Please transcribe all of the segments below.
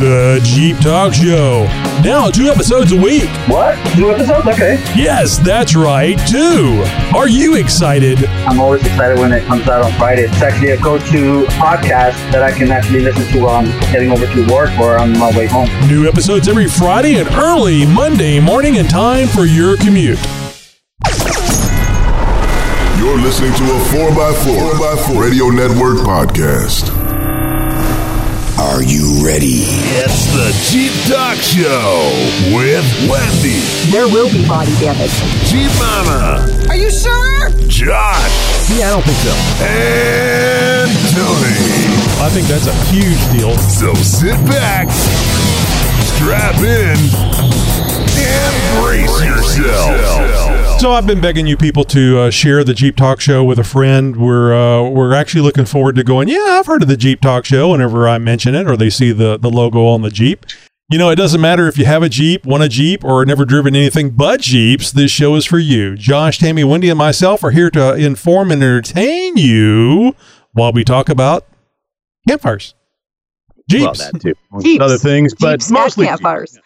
The Jeep Talk Show. Now, two episodes a week. What? New episodes? Okay. Yes, that's right, two. Are you excited? I'm always excited when it comes out on Friday. It's actually a go-to podcast that I can actually listen to while I'm heading over to work or on my way home. New episodes every Friday and early Monday morning in time for your commute. You're listening to a 4x4, 4x4 Radio Network podcast. Are you ready? It's the Jeep Talk Show with Wendy, There will be body damage. Jeep Mama, Are you sure? Josh, Yeah, I don't think so. and Tony. I think that's a huge deal. So sit back, strap in, and brace yourself. So I've been begging you people to uh, share the Jeep Talk Show with a friend. We're uh, we're actually looking forward to going. Yeah, I've heard of the Jeep Talk Show. Whenever I mention it, or they see the the logo on the Jeep. You know, it doesn't matter if you have a Jeep, want a Jeep, or never driven anything but Jeeps. This show is for you. Josh, Tammy, Wendy, and myself are here to inform and entertain you while we talk about campfires. Jeeps. Well, that too. Jeeps. Other things, but Jeeps mostly at campfires.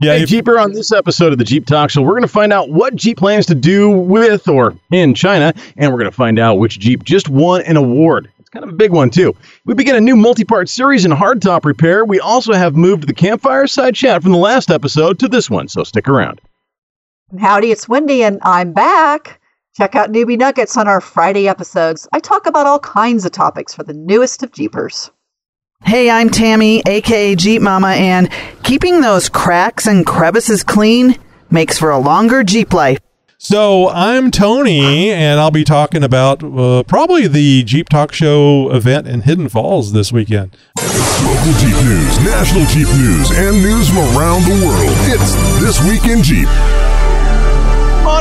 Yeah, Hey, Jeeper, on this episode of the Jeep Talk Show, we're going to find out what Jeep plans to do with or in China, and we're going to find out which Jeep just won an award. It's kind of a big one, too. We begin a new multi part series in hardtop repair. We also have moved the campfire side chat from the last episode to this one, so stick around. Howdy, it's Wendy, and I'm back. Check out Newbie Nuggets on our Friday episodes. I talk about all kinds of topics for the newest of Jeepers. Hey, I'm Tammy, aka Jeep Mama, and keeping those cracks and crevices clean makes for a longer Jeep life. So I'm Tony, and I'll be talking about uh, probably the Jeep Talk Show event in Hidden Falls this weekend. Local Jeep news, national Jeep news, and news from around the world. It's This Week in Jeep.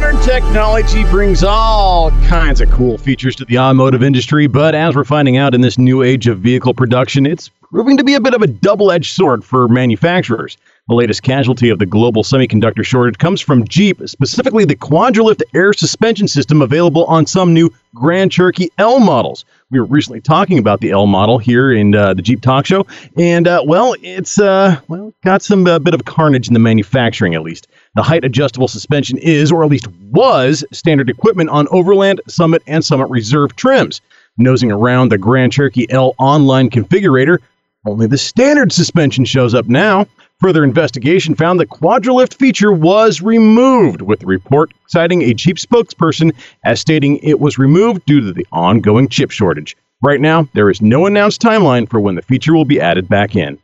Modern technology brings all kinds of cool features to the automotive industry, but as we're finding out in this new age of vehicle production, it's proving to be a bit of a double edged sword for manufacturers. The latest casualty of the global semiconductor shortage comes from Jeep, specifically the Quadralift air suspension system available on some new Grand Cherokee L models. We were recently talking about the L model here in uh, the Jeep Talk Show, and uh, well, it's uh, well got some uh, bit of carnage in the manufacturing at least. The height adjustable suspension is, or at least was, standard equipment on Overland, Summit, and Summit Reserve trims. Nosing around the Grand Cherokee L online configurator, only the standard suspension shows up now. Further investigation found the Quadralift feature was removed, with the report citing a Jeep spokesperson as stating it was removed due to the ongoing chip shortage. Right now, there is no announced timeline for when the feature will be added back in.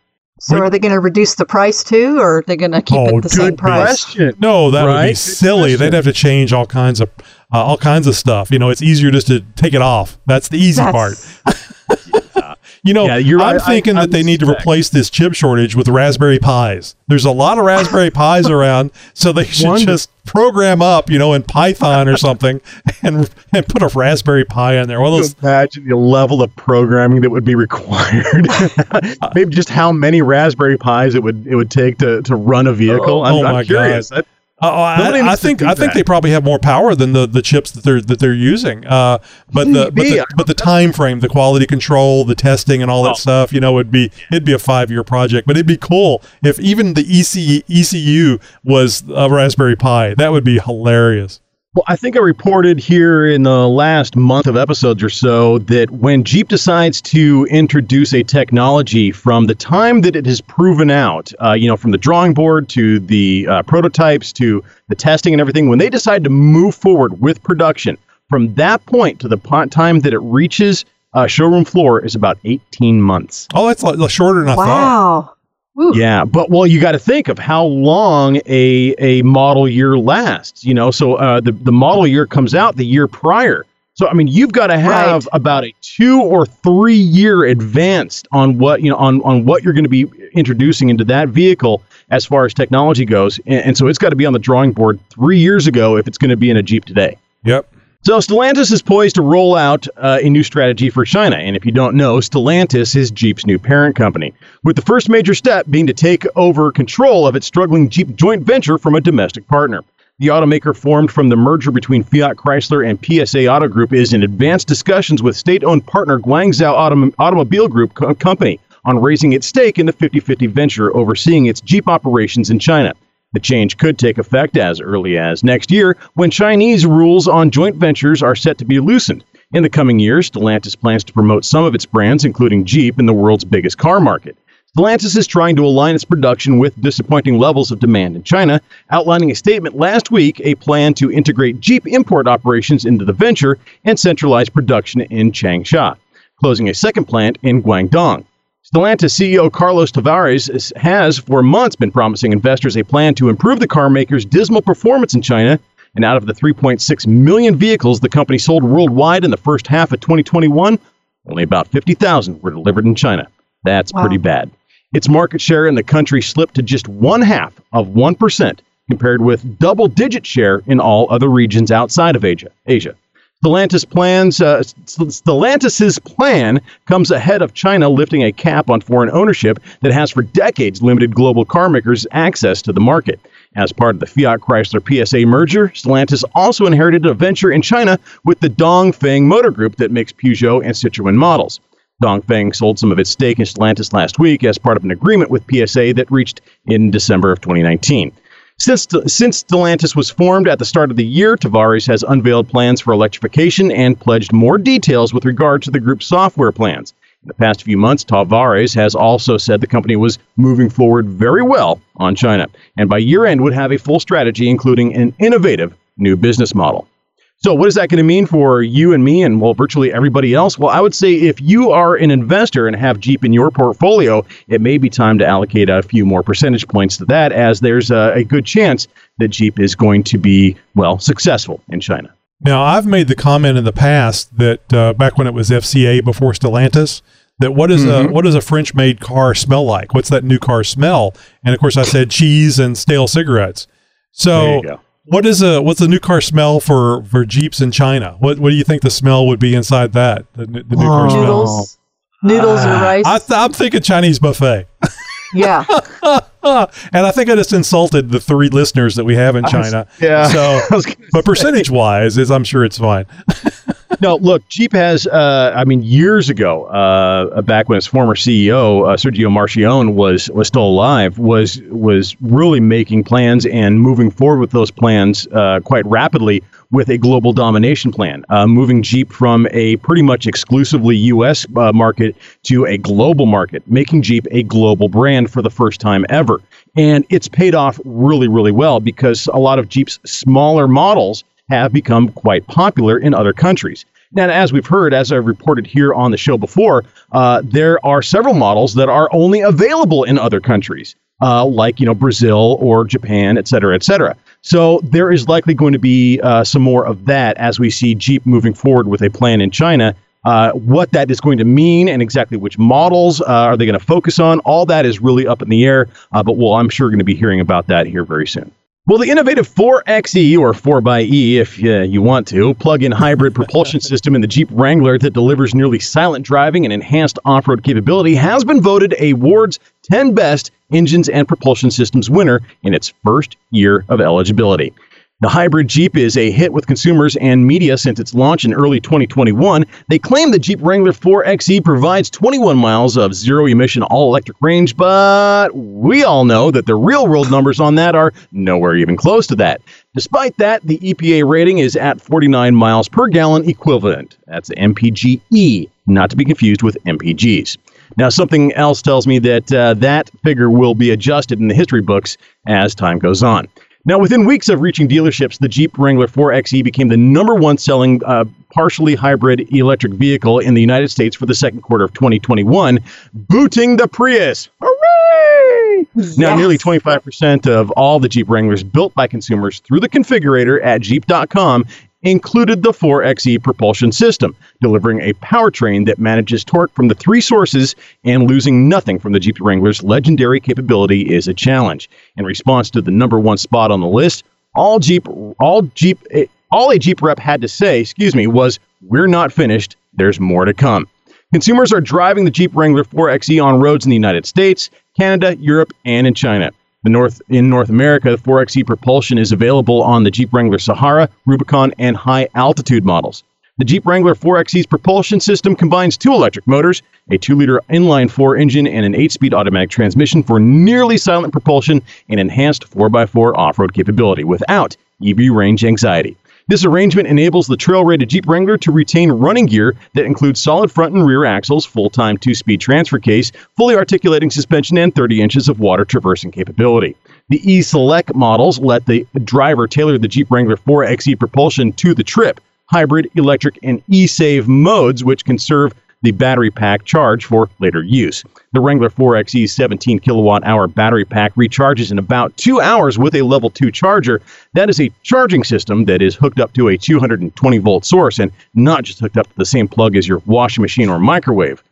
So, are they going to reduce the price too, or are they going to keep Oh, it the same price? Question. No, that would be silly. They'd have to change all kinds of uh, all kinds of stuff. You know, it's easier just to take it off. That's the easy part. That's- You know, Yeah, you're I'm right. I- thinking I that they need to replace this chip shortage with Raspberry Pis. There's a lot of Raspberry Pis around, so they should Wonder- just program up, you know, in Python or something, and and put a Raspberry Pi in there. Well, those imagine the level of programming that would be required. Maybe just how many Raspberry Pis it would it would take to, to run a vehicle. Oh, I'm, Oh, I'm my curious. God. Oh, Nobody I, I think I think they probably have more power than the, the chips that they're that they're using. Uh, but the but the, but the time frame, the quality control, the testing, and all that Oh. stuff, you know, would be it'd be a five year project. But it'd be cool if even the EC, ECU was a Raspberry Pi. That would be hilarious. Well, I think I reported here in the last month of episodes or so that when Jeep decides to introduce a technology from the time that it has proven out, uh, you know, from the drawing board to the uh, prototypes to the testing and everything, when they decide to move forward with production, from that point to the po- time that it reaches uh, showroom floor is about 18 months. Oh, that's a, shorter than I thought. wow. Woo. Yeah, but well, you got to think of how long a a model year lasts. You know, so uh, the the model year comes out the year prior. So I mean, you've got to have Right. about a two or three year advanced on what you know on on what you're going to be introducing into that vehicle as far as technology goes, and, and so it's got to be on the drawing board three years ago if it's going to be in a Jeep today. Yep. So Stellantis is poised to roll out uh, a new strategy for China, and if you don't know, Stellantis is Jeep's new parent company, with the first major step being to take over control of its struggling Jeep joint venture from a domestic partner. The automaker formed from the merger between Fiat Chrysler and PSA Auto Group is in advanced discussions with state-owned partner Guangzhou Autom- Automobile Group Co- Company on raising its stake in the 50 50 venture overseeing its Jeep operations in China. The change could take effect as early as next year when Chinese rules on joint ventures are set to be loosened. In the coming years, Stellantis plans to promote some of its brands, including Jeep, in the world's biggest car market. Stellantis is trying to align its production with disappointing levels of demand in China, outlining a statement last week a plan to integrate Jeep import operations into the venture and centralize production in Changsha, closing a second plant in Guangdong. Stellantis CEO Carlos Tavares has for months been promising investors a plan to improve the carmaker's dismal performance in China. And out of the 3.6 million vehicles the company sold worldwide in the first half of 2021, only about 50,000 were delivered in China. That's Wow. pretty bad. Its market share in the country slipped to just one half of 1%, compared with double digit share in all other regions outside of Asia. Asia. Stellantis plans uh, Stellantis's plan comes ahead of China lifting a cap on foreign ownership that has for decades limited global carmakers access to the market. As part of the Fiat Chrysler PSA merger, Stellantis also inherited a venture in China with the Dongfeng Motor Group that makes Peugeot and Citroën models. Dongfeng sold some of its stake in Stellantis last week as part of an agreement with PSA that reached in December of 2019. Since, since Stellantis was formed at the start of the year, Tavares has unveiled plans for electrification and pledged more details with regard to the group's software plans. In the past few months, Tavares has also said the company was moving forward very well on China, and by year end would have a full strategy, including an innovative new business model. So, what is that going to mean for you and me and, well, virtually everybody else? Well, I would say if you are an investor and have Jeep in your portfolio, it may be time to allocate a few more percentage points to that, as there's a, a good chance that Jeep is going to be, well, successful in China. Now, I've made the comment in the past that uh, back when it was FCA before Stellantis, that what is a what does a French made car smell like? What's that new car smell? And of course, I said cheese and stale cigarettes. There you So, go. What is a what's the new car smell for for Jeeps in China? What what do you think the smell would be inside that? The, the new car oh. smell. Noodles, noodles or ah. rice. I th- I'm thinking Chinese buffet. yeah, and I think I just insulted the three listeners that we have in China. yeah. So, I was gonna but percentage wise, is I'm sure it's fine. no, look, Jeep has, uh, I mean, years ago, uh, back when its former CEO, uh, Sergio Marchionne, was was still alive, was was really making plans and moving forward with those plans uh, quite rapidly with a global domination plan, uh, moving Jeep from a pretty much exclusively U.S. Uh, market to a global market, making Jeep a global brand for the first time ever. And it's paid off really, really well because a lot of Jeep's smaller models have become quite popular in other countries. Now, as we've heard, as I've reported here on the show before, uh, there are several models that are only available in other countries, uh, like you know Brazil or Japan, et cetera, et cetera. So there is likely going to be uh, some more of that as we see Jeep moving forward with a plan in China. Uh, what that is going to mean and exactly which models uh, are they going to focus on, all that is really up in the air. Uh, but well, I'm sure going to be hearing about that here very soon. Well, the innovative 4xe or 4xE, if uh, you want to, plug-in hybrid propulsion system in the Jeep Wrangler that delivers nearly silent driving and enhanced off-road capability has been voted a Ward's 10 Best Engines and Propulsion Systems winner in its first year of eligibility. The hybrid Jeep is a hit with consumers and media since its launch in early 2021. They claim the Jeep Wrangler 4xe provides 21 miles of zero emission all electric range, but we all know that the real world numbers on that are nowhere even close to that. Despite that, the EPA rating is at 49 miles per gallon equivalent. That's MPGE, not to be confused with MPGs. Now, something else tells me that uh, that figure will be adjusted in the history books as time goes on. Now, within weeks of reaching dealerships, the Jeep Wrangler 4xe became the number one selling uh, partially hybrid electric vehicle in the United States for the second quarter of 2021, booting the Prius. Hooray! Now, nearly 25% of all the Jeep Wranglers built by consumers through the configurator at Jeep.com included the 4xe propulsion system, delivering a powertrain that manages torque from the three sources and losing nothing from the Jeep Wrangler's legendary capability is a challenge. In response to the number one spot on the list, all Jeep, all Jeep, all a Jeep rep had to say, excuse me, was, "We're not finished. There's more to come." Consumers are driving the Jeep Wrangler 4xe on roads in the United States, Canada, Europe, and in China. The North in North America, 4xe propulsion is available on the Jeep Wrangler Sahara, Rubicon, and high altitude models. The Jeep Wrangler 4XE's propulsion system combines two electric motors, a 2 liter inline 4 engine, and an 8 speed automatic transmission for nearly silent propulsion and enhanced 4x4 off road capability without EV range anxiety. This arrangement enables the trail rated Jeep Wrangler to retain running gear that includes solid front and rear axles, full time two speed transfer case, fully articulating suspension, and 30 inches of water traversing capability. The E Selec models let the driver tailor the Jeep Wrangler 4xe propulsion to the trip hybrid, electric, and e-save modes, which conserve the battery pack charge for later use. The Wrangler 4XE's 17 kilowatt hour battery pack recharges in about two hours with a level 2 charger. That is a charging system that is hooked up to a 220 volt source and not just hooked up to the same plug as your washing machine or microwave.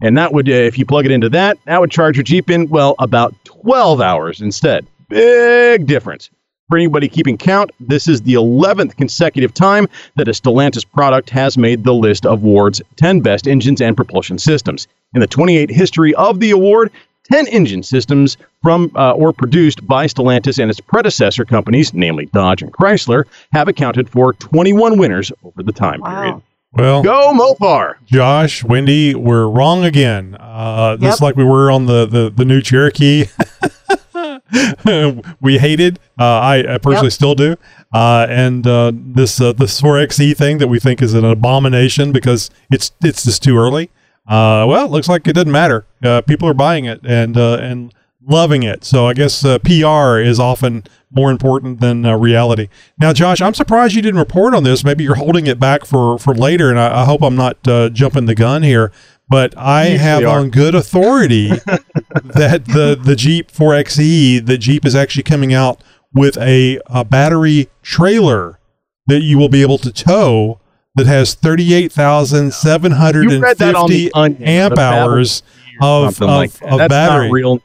And that would, uh, if you plug it into that, that would charge your Jeep in, well, about 12 hours instead. Big difference. For anybody keeping count, this is the 11th consecutive time that a Stellantis product has made the list of Ward's 10 best engines and propulsion systems. In the 28 history of the award, 10 engine systems from uh, or produced by Stellantis and its predecessor companies, namely Dodge and Chrysler, have accounted for 21 winners over the time Wow. period. Well, Go Mopar! Josh, Wendy, we're wrong again. Uh, Yep. Just like we were on the, the, the new Cherokee. we hated. Uh, I, I personally Yep. still do. Uh, and uh, this uh, this 4xe thing that we think is an abomination because it's it's just too early. Uh, well, it looks like it doesn't matter. Uh, people are buying it and uh, and loving it. So I guess uh, PR is often more important than uh, reality. Now, Josh, I'm surprised you didn't report on this. Maybe you're holding it back for for later, and I, I hope I'm not uh, jumping the gun here. But I Usually have are. on good authority that the the Jeep 4xe, the Jeep is actually coming out with a, a battery trailer that you will be able to tow that has 38,750 You read that on the Onion, amp hours of, of, like of That's battery. not real.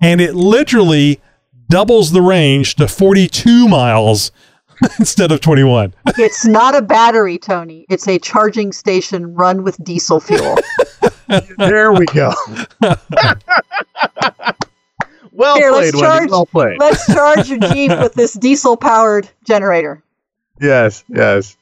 And it literally doubles the range to 42 miles instead of 21. It's not a battery, Tony. It's a charging station run with diesel fuel. There we go. well Here, played, let's charge. Well played. Let's charge your Jeep with this diesel-powered generator. Yes, yes.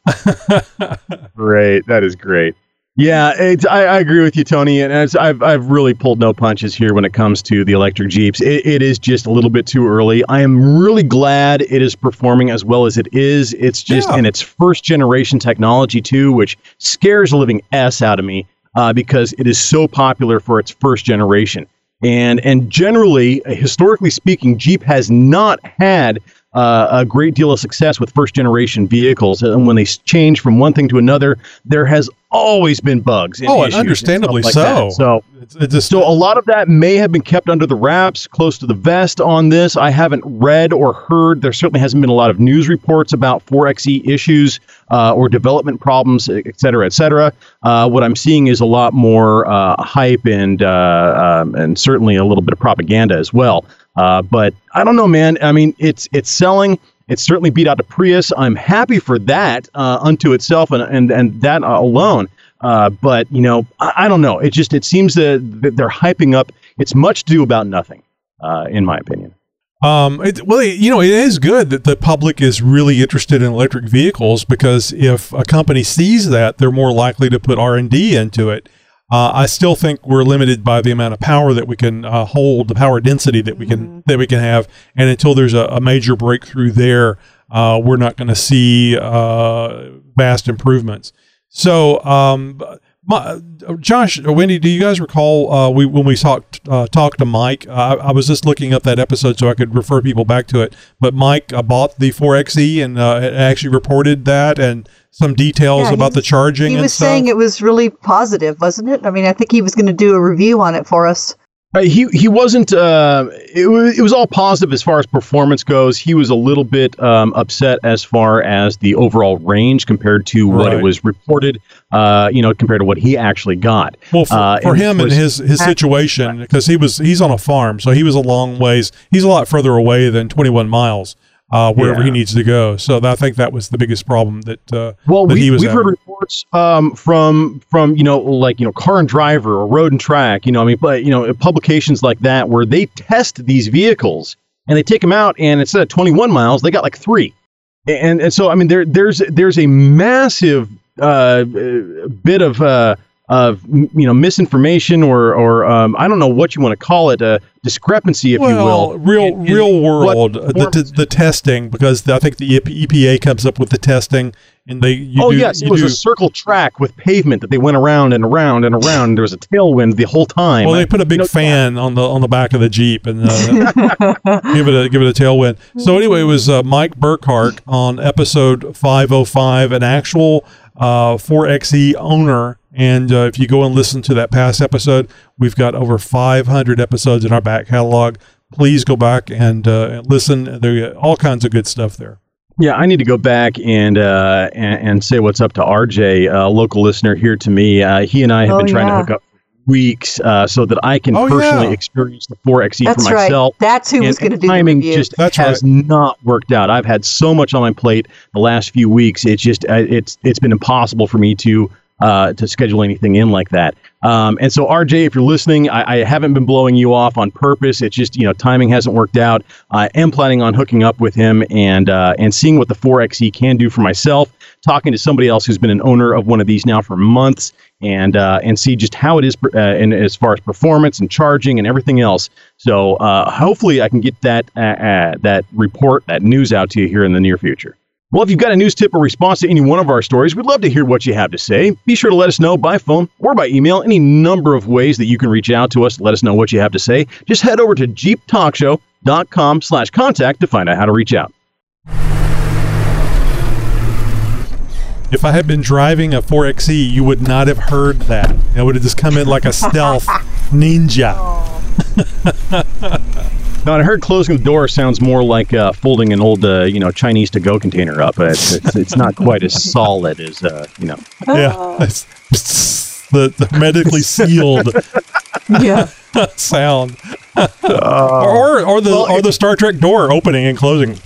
great. That is great. Yeah, it's, I, I agree with you, Tony. And as I've, I've really pulled no punches here when it comes to the electric Jeeps. It, it is just a little bit too early. I am really glad it is performing as well as it is. It's just Yeah. in its first generation technology, too, which scares the living S out of me uh, because it is so popular for its first generation. And, and generally, uh, historically speaking, Jeep has not had uh, a great deal of success with first generation vehicles. And when they change from one thing to another, there has always been bugs. Oh, and understandably stuff like that. so. So, It's, it's just, so a lot of that may have been kept under the wraps, close to the vest on this. I haven't read or heard. There certainly hasn't been a lot of news reports about 4xe issues uh, or development problems, et cetera, et cetera. Uh, what I'm seeing is a lot more uh, hype and uh, um, and certainly a little bit of propaganda as well. Uh, but I don't know, man. I mean, it's it's selling. It certainly beat out the Prius. I'm happy for that uh, unto itself and and and that alone. Uh, but you know, I, I don't know. It just it seems that, they're hyping up. It's much do about nothing, uh, in my opinion. Um, it, well, you know, it is good that the public is really interested in electric vehicles because if a company sees that, they're more likely to put R and D into it. Uh, I still think we're limited by the amount of power that we can uh, hold, the power density that we can that we can have, and until there's a, a major breakthrough there, uh, we're not going to see uh, vast improvements. So, um, my, Josh, Wendy, do you guys recall uh, we when we talked uh, talked to Mike? Uh, I, I was just looking up that episode so I could refer people back to it. But Mike uh, bought the 4xe and uh, actually reported that and some details Yeah, about he- the charging. He was saying it was really positive, wasn't it? I mean, I think he was going to do a review on it for us. Uh, he he wasn't. Uh, it, was, it was all positive as far as performance goes. He was a little bit um, upset as far as the overall range compared to what Right. it was reported. Uh, you know, compared to what he actually got. Well, for, Uh, for and him of and his his situation, because he was he's on a farm, so he was a long ways. He's a lot further away than 21 miles, uh, wherever Yeah. he needs to go. So I think that was the biggest problem that uh, Well, that we, he was we've heard reports um, from from you know like you know car and driver or road and track. You know, I mean, but you know publications like that where they test these vehicles and they take them out and instead of 21 miles, they got like three. And and so I mean there there's there's a massive uh, uh, bit of uh, of m- you know misinformation or or um, I don't know what you want to call it a discrepancy, if you will. real in- in real what world uh, the, the, the testing because I think the EPA comes up with the testing and they you oh do, yes, you it was do, a circle track with pavement that they went around and around and around. There was a tailwind the whole time. well they put a big You know, fan on the on the back of the Jeep and uh, give it a give it a tailwind. So anyway, it was uh, Mike Burkhart on episode 505, an actual uh, 4xe owner. And uh, if you go and listen to that past episode, we've got over 500 episodes in our back catalog. Please go back and uh, listen. There all kinds of good stuff there. Yeah, I need to go back and uh, and, and say what's up to RJ, a local listener here to me. Uh, he and I have Oh, been trying yeah. to hook up for weeks uh, so that I can Oh, personally yeah. experience the 4xe That's for myself. right. That's who and, was going to do the timing review. just That's has not worked out. I've had so much on my plate the last few weeks. It's just uh, it's it's been impossible for me to uh, to schedule anything in like that. Um, and so RJ, if you're listening, I, I haven't been blowing you off on purpose. It's just you know timing hasn't worked out. I am planning on hooking up with him and uh, and seeing what the 4xe can do for myself. Talking to somebody else who's been an owner of one of these now for months and uh, and see just how it is uh, in as far as performance and charging and everything else. So uh, hopefully I can get that uh, that report that news out to you here in the near future. Well, if you've got a news tip or response to any one of our stories, we'd love to hear what you have to say. Be sure to let us know by phone or by email. Any number of ways that you can reach out to us. Let us know what you have to say. Just head over to jeeptalkshow.com slash contact to find out how to reach out. If I had been driving a 4xe, you would not have heard that. It would have just come in like a stealth ninja. Oh. Now, I heard closing the door sounds more like uh, folding an old, uh, you know, Chinese to-go container up. It's, it's, it's not quite as solid as, uh, you know. Yeah, it's, the, the medically sealed yeah. sound, or, or the or the Star Trek door opening and closing.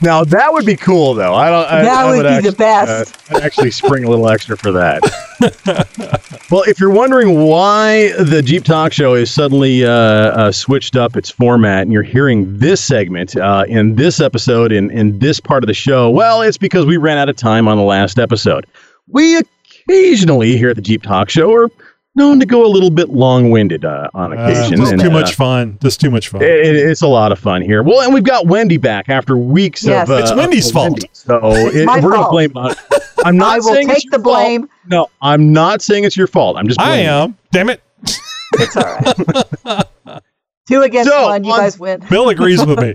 Now that would be cool, though. I don't. I, That I would be actually, the best. uh, I'd actually spring a little extra for that. well, if you're wondering why the Jeep Talk Show is suddenly uh, uh, switched up its format, and you're hearing this segment uh, in this episode in in this part of the show, well, it's because we ran out of time on the last episode. We occasionally here at the Jeep Talk Show are known to go a little bit long-winded uh, on Uh, occasion. just and, too uh, much fun. Just too much fun. it, it- it's a lot of fun here. Well, and we've got Wendy back after weeks Yes. of. Uh, It's Wendy's of fault. Wendy. So it, we're going to blame on. I'm not I will saying take the blame. Fault. No, I'm not saying it's your fault. I'm just. I blaming you. am. Damn it. It's all right. Two against So, one. You on- guys win. Bill agrees with me.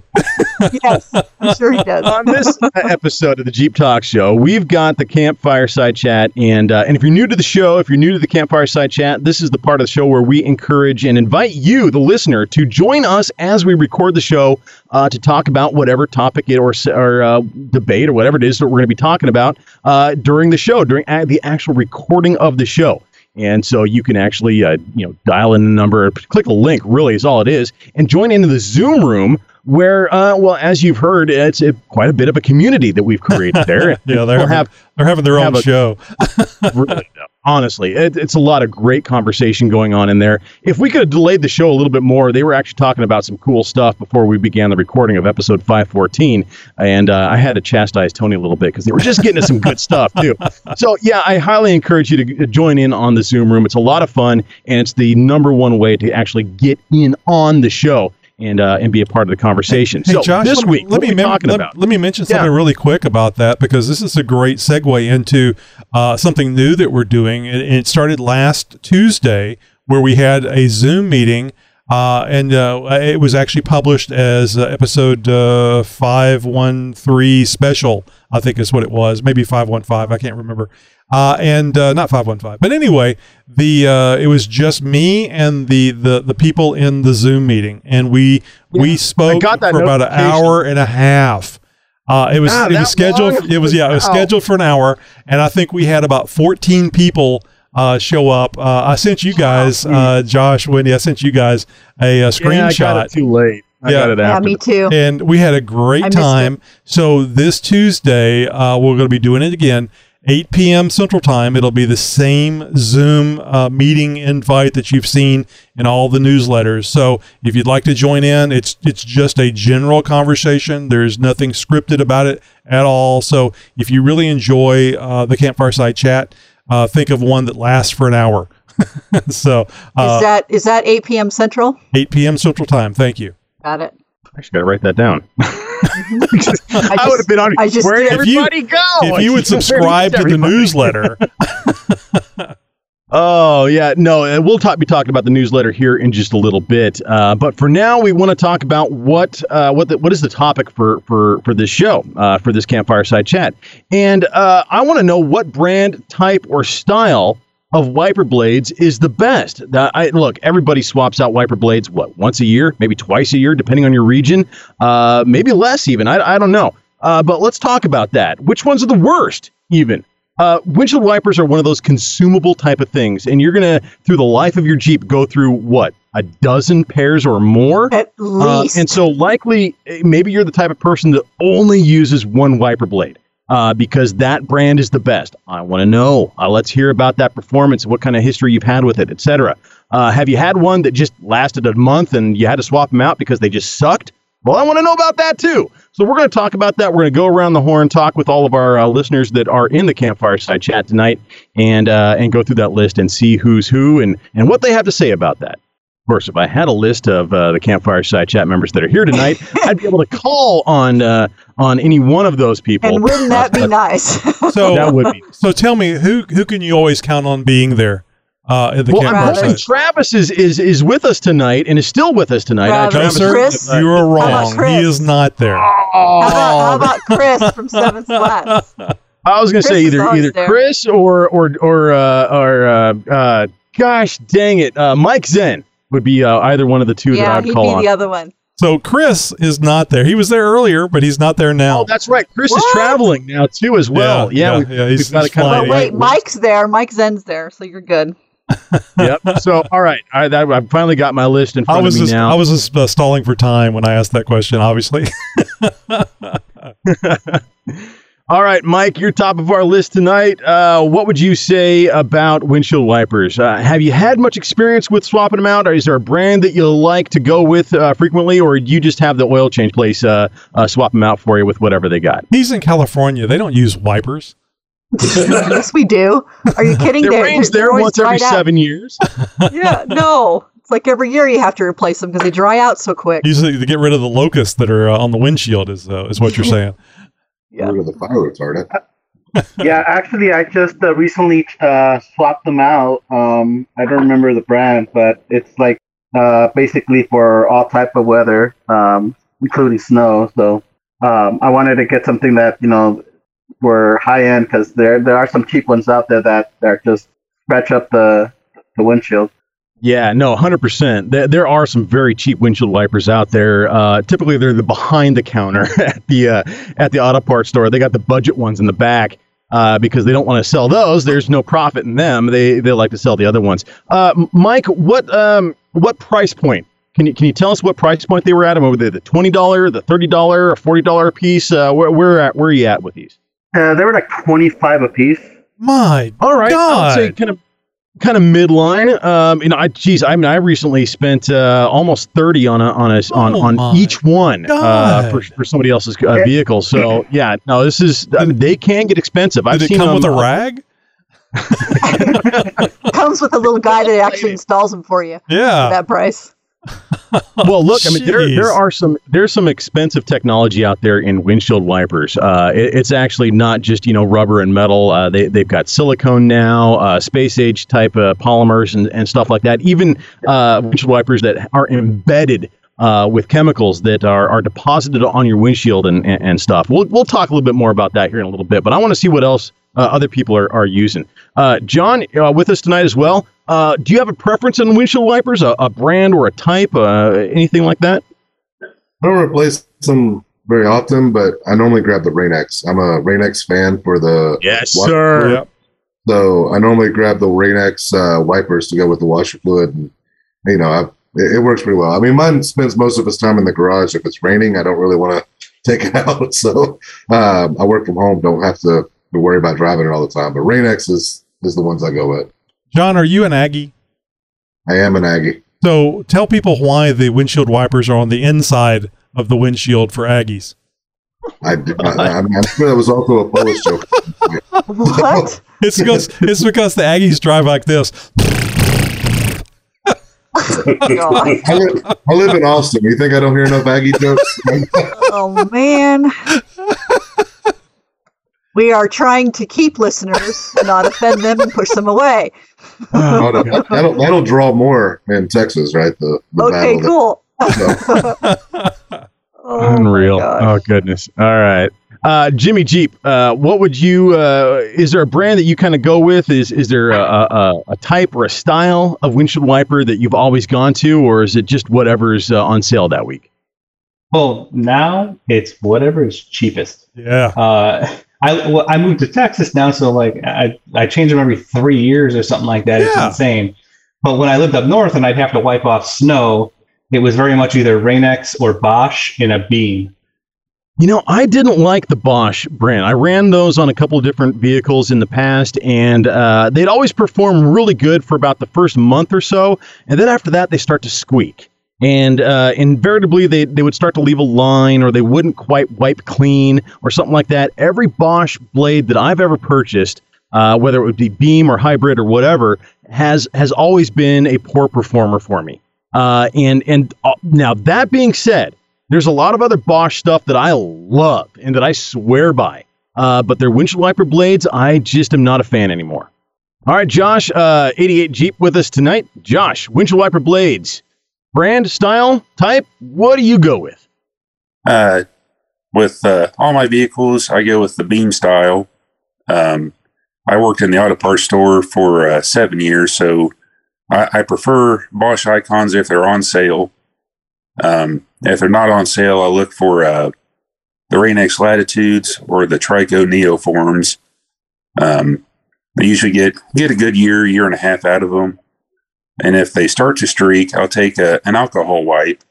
Yes. I'm sure he does. on this episode of the Jeep Talk Show, we've got the Campfire Side Chat, and uh, and if you're new to the show, if you're new to the Campfire Side Chat, this is the part of the show where we encourage and invite you, the listener, to join us as we record the show uh, to talk about whatever topic it or or uh, debate or whatever it is that we're going to be talking about uh, during the show, during the actual recording of the show. And so you can actually, uh, you know, dial in a number, click a link, really is all it is, and join into the Zoom room where, uh, well, as you've heard, it's a, quite a bit of a community that we've created there. Yeah, they're having, have they're having their own a- show. really, honestly, it, it's a lot of great conversation going on in there. If we could have delayed the show a little bit more, they were actually talking about some cool stuff before we began the recording of episode 514, and uh, I had to chastise Tony a little bit because they were just getting to some good stuff too. So yeah, I highly encourage you to uh, join in on the Zoom room. It's a lot of fun, and it's the number one way to actually get in on the show. And, uh, and be a part of the conversation. Hey, so Josh, this let week, let what me are we mem- talking let, about? let me mention Yeah. something really quick about that because this is a great segue into uh, something new that we're doing. And it started last Tuesday where we had a Zoom meeting. Uh, and uh, it was actually published as uh, episode uh, 513 special, I think is what it was. Maybe 515, I can't remember. Uh, and uh, not 515. But anyway, the uh, it was just me and the, the, the people in the Zoom meeting. And we we spoke got for about an hour and a half. Uh, it was Ah, it was scheduled. long? It was yeah. It was Wow. scheduled for an hour, and I think we had about fourteen people uh, show up. Uh, I sent you guys, uh, Josh, Wendy. I sent you guys a, a Yeah, I screenshot got it too late. I Yeah. got it Yeah, after. me too. and we had a great missed time. So this Tuesday, uh, we're going to be doing it again, 8 p.m. Central Time. It'll be the same Zoom uh, meeting invite that you've seen in all the newsletters. So if you'd like to join in, it's it's just a general conversation. There's nothing scripted about it at all. So if you really enjoy uh, the Campfire Side Chat, uh, think of one that lasts for an hour. so uh, is that is that 8 p.m. Central? 8 p.m. Central Time. Thank you. Got it. I should got to write that down. I, just- would have been on. I just Where did. If you- everybody go? if you would subscribe to the newsletter, Oh yeah, no, uh, we'll talk, be talking about the newsletter here in just a little bit. Uh, but for now, we want to talk about what uh, what the, what is the topic for for for this show uh, for this campfire side chat, and uh, I want to know what brand, type, or style of wiper blades is the best. Uh, I, look, everybody swaps out wiper blades what once a year, maybe twice a year, depending on your region, uh, maybe less even. I, I don't know. Uh, but let's talk about that. Which ones are the worst, even? Uh, windshield wipers are one of those consumable type of things, and you're gonna, through the life of your Jeep, go through what a dozen pairs or more. At Uh, least. and so, likely, eh, maybe you're the type of person that only uses one wiper blade uh, because that brand is the best. I want to know. Uh, let's hear about that performance, what kind of history you've had with it, etc. Uh, have you had one that just lasted a month and you had to swap them out because they just sucked? Well, I want to know about that too. So we're going to talk about that. We're going to go around the horn, talk with all of our uh, listeners that are in the campfire side chat tonight, and uh, and go through that list and see who's who and and what they have to say about that. Of course, if I had a list of uh, the campfire side chat members that are here tonight, I'd be able to call on uh, on any one of those people. and wouldn't that be nice? so that would be. so tell me who who can you always count on being there uh, at the Well, campfire I'm hoping? Travis is, is is with us tonight and is still with us tonight. Uh, Travis. Travis- sir, Chris? you are wrong. Chris? He is not there. how, about, how about Chris from Seven Slats? I was going to say either either there. Chris or or or uh, or uh, uh, gosh dang it, uh, Mike Zen would be uh, either one of the two Yeah, that I'd he'd call be on. the other one. So Chris is not there. He was there earlier, but he's not there now. Oh, that's right. Chris is traveling now too as well. Yeah, Yeah, yeah, we, yeah, he's- we've got he's to kind flying. of But wait, Mike's there. Mike Zen's there, so you're good. yep. So all right, I, that, I've finally got my list in front I was of me just now. I was just uh, stalling for time when I asked that question. Obviously, All right, Mike, you're top of our list tonight. Uh, what would you say about windshield wipers? Uh, have you had much experience with swapping them out, or is there a brand that you like to go with uh, frequently, or do you just have the oil change place uh, uh, swap them out for you with whatever they got? he's in California. They don't use wipers. yes, we do. Are you kidding? It They're- rains they're there once every dried out. seven years. Yeah, no. It's like every year you have to replace them because they dry out so quick. Usually to get rid of the locusts that are uh, on the windshield is uh, is what you're saying. Yeah. Rid of the fire retardant. yeah, actually, I just uh, recently uh, swapped them out. Um, I don't remember the brand, but it's like uh, basically for all type of weather, um, including snow. So um, I wanted to get something that you know were high end because there there are some cheap ones out there that that just scratch up the the windshield. Yeah, no, hundred percent. There, there are some very cheap windshield wipers out there. Uh, typically, they're the behind the counter at the uh, at the auto parts store. They got the budget ones in the back uh, because they don't want to sell those. There's no profit in them. They they like to sell the other ones. Uh, Mike, what um what price point? Can you can you tell us what price point they were at? Were they the twenty dollar, the thirty dollar, or forty dollar piece? Uh, where where at where are you at with these? Uh, they were like twenty five a piece. My All right, I would say kind of kind of midline. Um, you know, I geez, I mean, I recently spent uh, almost thirty on a on a on, Oh on my each one uh, for for somebody else's uh, vehicle. So yeah, no, this is I mean, they can get expensive. I've Did it seen come with a rag? Comes with a little guy that actually installs them for you Yeah. that price. well, look, I mean, there there are some there's some expensive technology out there in windshield wipers. Uh, it- it's actually not just you know rubber and metal. Uh, they they've got silicone now, uh, space age type uh, polymers and, and stuff like that. Even uh, windshield wipers that are embedded. Uh, with chemicals that are, are deposited on your windshield and, and, and stuff. We'll, we'll talk a little bit more about that here in a little bit, but I want to see what else uh, other people are, are using. Uh, John, uh, with us tonight as well. Uh, do you have a preference in windshield wipers, a, a brand or a type, uh, anything like that? I don't replace them very often, but I normally grab the Rain-X. I'm a Rain-X fan for the Yes, What? sir. Yep. so I normally grab the Rain-X uh, wipers to go with the washer fluid, and you know, I, it, it works pretty well. I mean, mine spends most of its time in the garage. If it's raining, I don't really want to take it out, so um, I work from home. Don't have to to worry about driving it all the time. But Rain-X is is the ones I go with. John, are you an Aggie? I am an Aggie. So tell people why the windshield wipers are on the inside of the windshield for Aggies. I did not, I'm, I'm sure that was also a Polish joke. What? It's because it's because the Aggies drive like this. I live, I live in Austin. You think I don't hear enough Aggie jokes? Oh man. We are trying to keep listeners, not offend them and push them away. Oh, no, that- that'll, that'll draw more in Texas, right? The, the Okay, battle cool. Oh, Unreal. Oh goodness. All right. Uh, Jimmy Jeep, uh, what would you? Uh, is there a brand that you kind of go with? Is is there a, a, a type or a style of windshield wiper that you've always gone to, or is it just whatever's uh, on sale that week? Well, now it's whatever is cheapest. Yeah. I well, I moved to Texas now, so like I I change them every three years or something like that. Yeah. It's insane. But when I lived up north and I'd have to wipe off snow, it was very much either Rain-X or Bosch in a beam. You know, I didn't like the Bosch brand. I ran those on a couple of different vehicles in the past, and uh, they'd always perform really good for about the first month or so, and then after that, they start to squeak. And uh, invariably, they, they would start to leave a line, or they wouldn't quite wipe clean, or something like that. Every Bosch blade that I've ever purchased, uh, whether it would be beam or hybrid or whatever, has has always been a poor performer for me. Uh, and and uh, now that being said, there's a lot of other Bosch stuff that I love and that I swear by. Uh, but their windshield wiper blades, I just am not a fan anymore. All right, Josh, uh, 88 Jeep with us tonight. Josh, windshield wiper blades, brand, style, type. What do you go with? Uh, with uh, all my vehicles, I go with the beam style. Um, I worked in the auto parts store for uh, seven years, so I, I prefer Bosch icons if they're on sale. Um, if they're not on sale, I look for uh, the Rain-X Latitudes or the Trico Neoforms. Um, I usually get get a good year, year and a half out of them. And if they start to streak, I'll take a, an alcohol wipe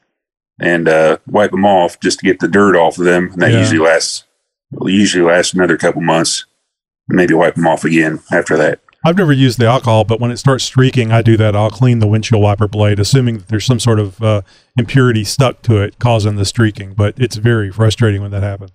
and uh, wipe them off just to get the dirt off of them. And that Yeah. usually lasts usually lasts another couple months. Maybe wipe them off again after that. I've never used the alcohol, but when it starts streaking, I do that. I'll clean the windshield wiper blade, assuming that there's some sort of uh, impurity stuck to it causing the streaking. But it's very frustrating when that happens.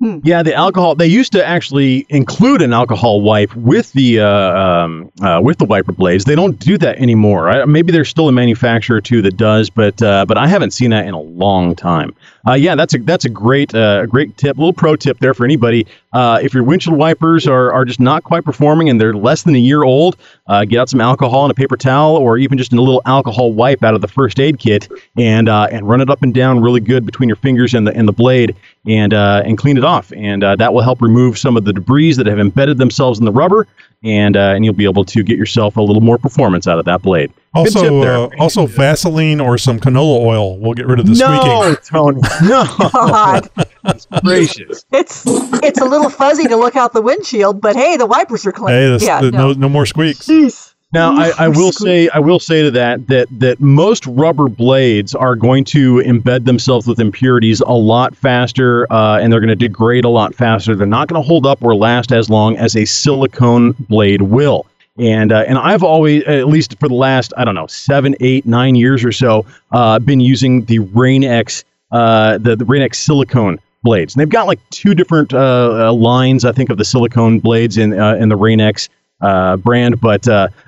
Yeah, the alcohol. They used to actually include an alcohol wipe with the uh, um, uh, with the wiper blades. They don't do that anymore. I, maybe there's still a manufacturer or two that does, but uh, but I haven't seen that in a long time. Uh, yeah, that's a that's a great uh, great tip. little pro tip there for anybody. Uh, if your windshield wipers are, are just not quite performing and they're less than a year old, uh, get out some alcohol and a paper towel, or even just a little alcohol wipe out of the first aid kit, and uh, and run it up and down really good between your fingers and the and the blade, and uh, and clean it off, and uh, that will help remove some of the debris that have embedded themselves in the rubber, and uh, and you'll be able to get yourself a little more performance out of that blade. Good tip Also, uh, also Vaseline or some canola oil will get rid of the no, squeaking. Tony, no, God. gracious. It's it's a little fuzzy to look out the windshield, but hey, the wipers are clean. Hey, this, yeah, the, no. no, no more squeaks. Jeez. Now, I, I will say, I will say to that that that most rubber blades are going to embed themselves with impurities a lot faster, uh, and they're going to degrade a lot faster. They're not going to hold up or last as long as a silicone blade will. And uh, and I've always, at least for the last, I don't know, seven, eight, nine years or so, uh, been using the Rain X, uh, the the Rain X silicone blades. And they've got like two different uh, uh, lines, I think, of the silicone blades in uh, in the Rain X brand, but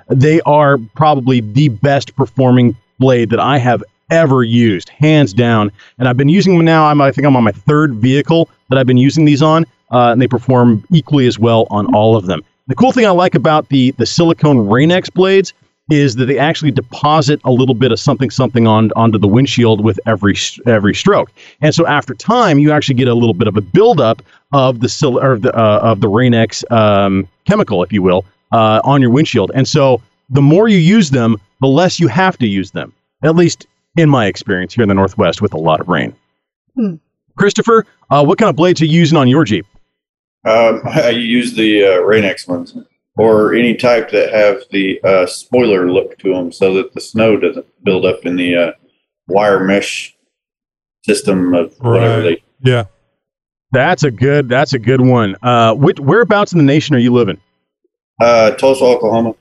they are probably the best performing blade that I have ever used, hands down. And I've been using them now. I'm, I think I'm on my third vehicle that I've been using these on, uh, and they perform equally as well on all of them. The cool thing I like about the the silicone Rain-X blades is that they actually deposit a little bit of something something on onto the windshield with every every stroke. And so after time, you actually get a little bit of a buildup of the sil- or the uh, of the Rain-X um, chemical, if you will, uh, on your windshield. And so the more you use them, the less you have to use them. At least in my experience here in the Northwest with a lot of rain. Hmm. Christopher, uh, what kind of blades are you using on your Jeep? Um, I use the uh, Rain-X ones, or any type that have the uh, spoiler look to them, so that the snow doesn't build up in the uh, wire mesh system of whatever they. Yeah. That's a good. That's a good one. Uh, which, whereabouts in the nation are you living? Uh, Tulsa, Oklahoma.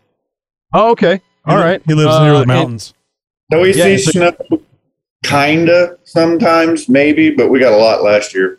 Oh, okay. All He- right. He lives Uh, near the and- mountains. So we Yeah, see so- snow, kinda sometimes, maybe, but we got a lot last year.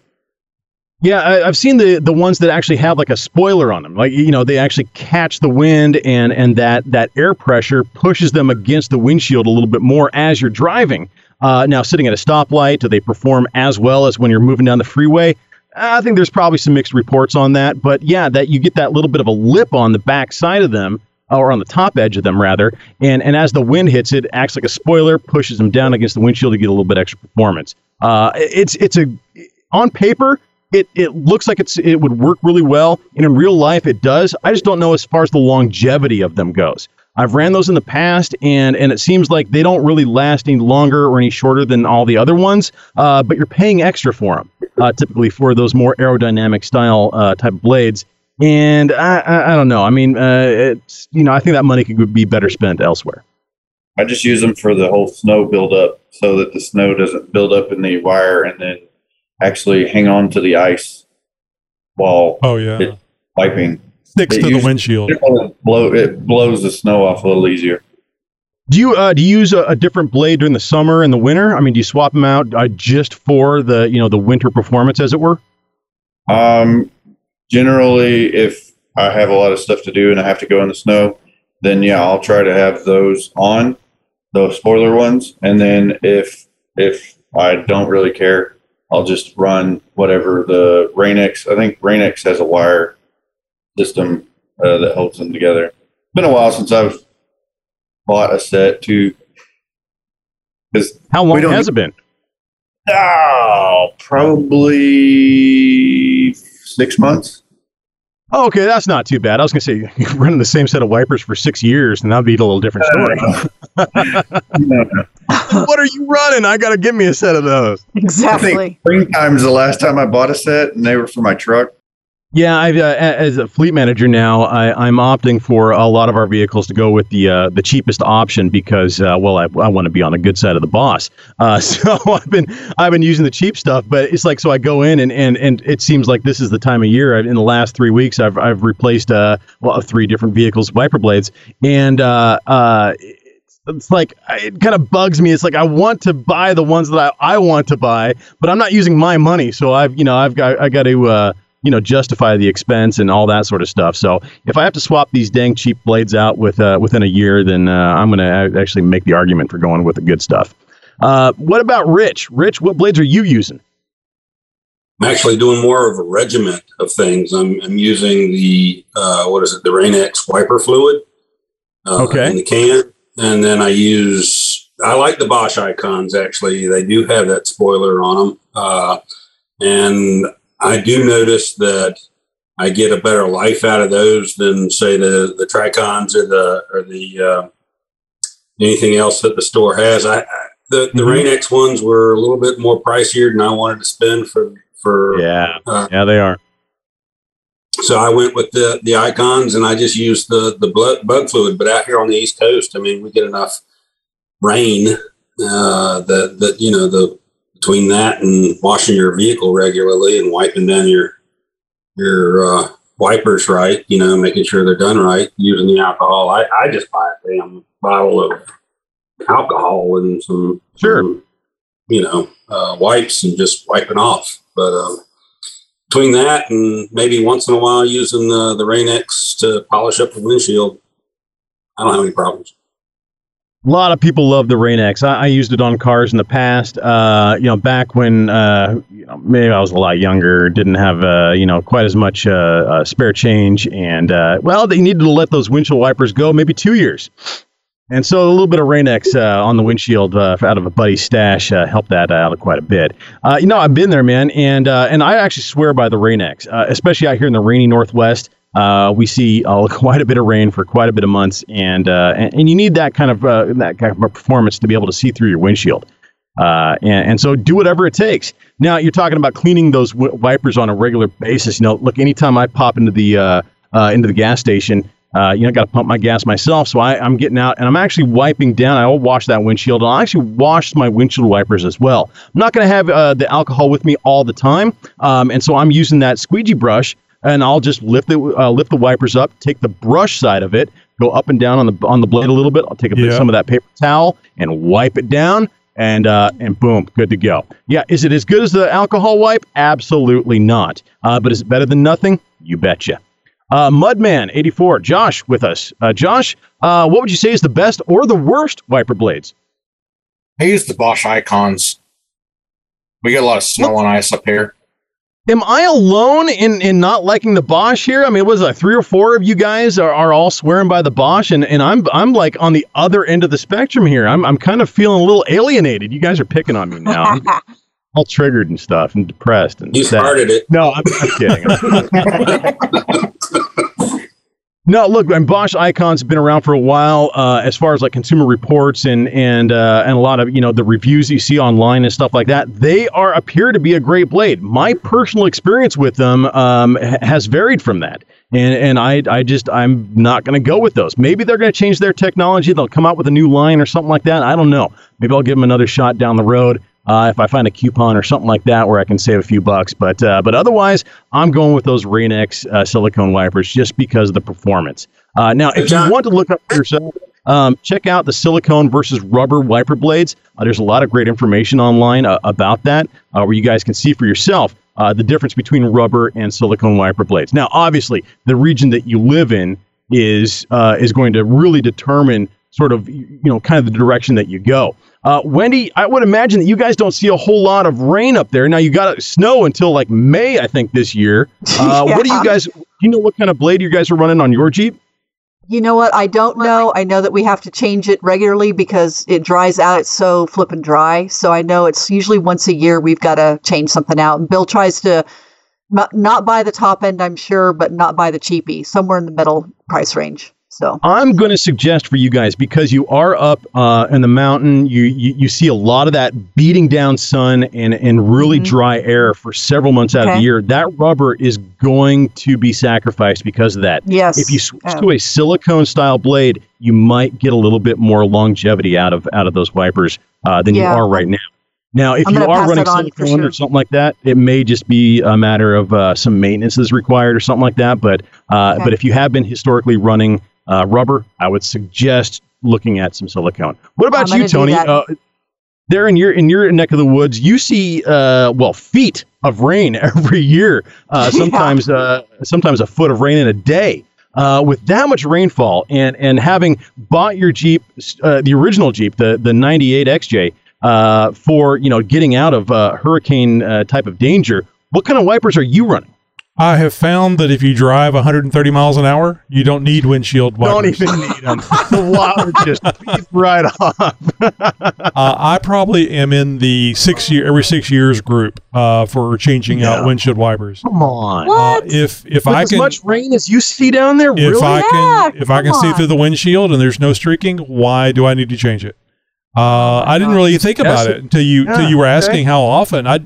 Yeah, I, I've seen the the ones that actually have like a spoiler on them. Like you know, they actually catch the wind, and and that that air pressure pushes them against the windshield a little bit more as you're driving. Uh, now, sitting at a stoplight, do they perform as well as when you're moving down the freeway? I think there's probably some mixed reports on that, but yeah, that you get that little bit of a lip on the back side of them, or on the top edge of them rather, and and as the wind hits it, acts like a spoiler, pushes them down against the windshield to get a little bit extra performance. Uh, it's it's a on paper, it, it looks like it's it would work really well, and in real life it does. I just don't know as far as the longevity of them goes. I've ran those in the past, and and it seems like they don't really last any longer or any shorter than all the other ones. Uh, but you're paying extra for them, uh, typically for those more aerodynamic style uh, type of blades. And I, I, I don't know. I mean, uh, it's you know I think that money could be better spent elsewhere. I just use them for the whole snow buildup so that the snow doesn't build up in the wire and then actually hang on to the ice while Oh yeah, it- wiping. sticks it to the windshield. It, blow, it blows the snow off a little easier. Do you uh, do you use a, a different blade during the summer and the winter? I mean, do you swap them out uh, just for the you know the winter performance, as it were? Um, generally, if I have a lot of stuff to do and I have to go in the snow, then yeah, I'll try to have those on, those spoiler ones. And then if if I don't really care, I'll just run whatever the Rain-X. I think Rain-X has a wire system uh, that holds them together. It's been a while since I've bought a set too. Because How long has it been? oh, probably six months. Oh, okay, that's not too bad. I was gonna say you're running the same set of wipers for six years, and that'd be a little different story. No, what are you running? I gotta give me a set of those. Exactly. think springtime is the last time I bought a set, and they were for my truck. Yeah, I, uh, as a fleet manager now, I, I'm opting for a lot of our vehicles to go with the uh, the cheapest option because, uh, well, I, I want to be on the good side of the boss. Uh, so I've been I've been using the cheap stuff, but it's like so I go in and, and, and it seems like this is the time of year. In the last three weeks, I've I've replaced uh well three different vehicles wiper blades, and uh uh. It's, it's like it kind of bugs me. It's like I want to buy the ones that I, I want to buy, but I'm not using my money, so I've you know I've got I got to uh, you know justify the expense and all that sort of stuff. So if I have to swap these dang cheap blades out with uh, within a year, then uh, I'm going to actually make the argument for going with the good stuff. Uh, what about Rich? Rich, what blades are you using? I'm actually doing more of a regiment of things. I'm, I'm using the uh, what is it, the Rain-X wiper fluid uh, Okay. in the can, and then I use. I like the Bosch icons. Actually, they do have that spoiler on them, uh, and I do notice that I get a better life out of those than say the the Tricons or the or the uh, anything else that the store has. I, I the the Mhm. Rain-X ones were a little bit more pricier than I wanted to spend for for Yeah, uh, yeah, they are. so I went with the the icons and I just used the the blood, bug fluid. But out here on the East Coast, I mean, we get enough rain uh, that that you know the between that and washing your vehicle regularly and wiping down your your uh, wipers right, you know, making sure they're done right, using the alcohol. I, I just buy a damn bottle of alcohol and some Sure. some, you know uh, wipes and just wiping off. But um, between that and maybe once in a while using the the Rain-X to polish up the windshield, I don't have any problems. A lot of people love the Rain-X. I, I used it on cars in the past. Uh, you know, back when uh, maybe I was a lot younger, didn't have uh, you know quite as much uh, uh, spare change, and uh, well, they needed to let those windshield wipers go maybe two years. And so a little bit of Rain-X uh, on the windshield uh, out of a buddy's stash uh, helped that out quite a bit. You know, I've been there, man, and and I actually swear by the Rain-X, especially out here in the rainy Northwest. Uh, we see uh, quite a bit of rain for quite a bit of months, and uh, and, and you need that kind of uh, that kind of performance to be able to see through your windshield. Uh, and, and so do whatever it takes. Now you're talking about cleaning those w- wipers on a regular basis. You know, look, anytime I pop into the uh, into the gas station, uh, you know, got to pump my gas myself. So I, I'm getting out and I'm actually wiping down. I'll wash that windshield. And I'll actually wash my windshield wipers as well. I'm not going to have uh, the alcohol with me all the time. Um, and so I'm using that squeegee brush and I'll just lift the uh, lift the wipers up, take the brush side of it, go up and down on the on the blade a little bit. I'll take a bit Yeah. some of that paper towel and wipe it down, and uh, and boom, good to go. Yeah, is it as good as the alcohol wipe? Absolutely not. Uh, but is it better than nothing? You betcha. Uh, Mudman84, Josh with us. Uh, Josh, uh, what would you say is the best or the worst wiper blades? I use the Bosch icons. We get a lot of snow and ice up here. Am I alone in, in not liking the Bosch here? I mean, was like three or four of you guys are, are all swearing by the Bosch, and, and I'm I'm like on the other end of the spectrum here. I'm I'm kind of feeling a little alienated. You guys are picking on me now. I'm all triggered and stuff, and depressed and You sad. started it. No, I'm, I'm kidding. No, look, and Bosch icons have been around for a while. Uh, as far as like consumer reports and and uh, and a lot of you know the reviews you see online and stuff like that, they are appear to be a great blade. My personal experience with them um, has varied from that, and and I I just I'm not going to go with those. Maybe they're going to change their technology. They'll come out with a new line or something like that. I don't know. Maybe I'll give them another shot down the road. Uh, if I find a coupon or something like that where I can save a few bucks, but uh, but otherwise, I'm going with those Rain-X uh, silicone wipers just because of the performance. Uh, now, if you want to look up for yourself, um, check out the silicone versus rubber wiper blades. Uh, there's a lot of great information online uh, about that, where you guys can see for yourself the difference between rubber and silicone wiper blades. Now, obviously, the region that you live in is is going to really determine sort of you know kind of the direction that you go. Uh, Wendy, I would imagine that you guys don't see a whole lot of rain up there. Now you got snow until like May, I think, this year. Uh, What do you guys? Do you know what kind of blade you guys are running on your Jeep? You know what? I don't know. I know that we have to change it regularly because it dries out. It's so flippin' dry. So I know it's usually once a year we've got to change something out. And Bill tries to not, not buy the top end, I'm sure, but not buy the cheapie, somewhere in the middle price range. So I'm going to suggest for you guys because you are up uh, in the mountain, you, you you see a lot of that beating down sun and and really dry air for several months out of the year. That rubber is going to be sacrificed because of that. Yes. If you switch Oh. to a silicone style blade, you might get a little bit more longevity out of out of those wipers uh, than Yeah. you are right now. Now, if I'm you are running that on for silicone or something like that, it may just be a matter of uh, some maintenance is required or something like that. But uh, Okay. but if you have been historically running uh, rubber, I would suggest looking at some silicone. What about you, Tony? Uh, there in your in your neck of the woods, you see uh, well feet of rain every year. Uh, Yeah. sometimes uh, sometimes a foot of rain in a day. Uh, with that much rainfall and and having bought your Jeep, uh, the original Jeep, the the '98 XJ, uh, for you know getting out of uh, hurricane uh, type of danger, what kind of wipers are you running? I have found that if you drive 130 miles an hour, you don't need windshield wipers. Don't even need them. the water just beats right off. uh, I probably am in the six year every six years group uh, for changing out windshield wipers. Come on. Uh, if if With I as can much rain as you see down there, if really? I can Yeah, if I can come see through the windshield and there's no streaking, why do I need to change it? Uh, I didn't really think about Yes. it until you until Yeah, you were okay. asking how often. I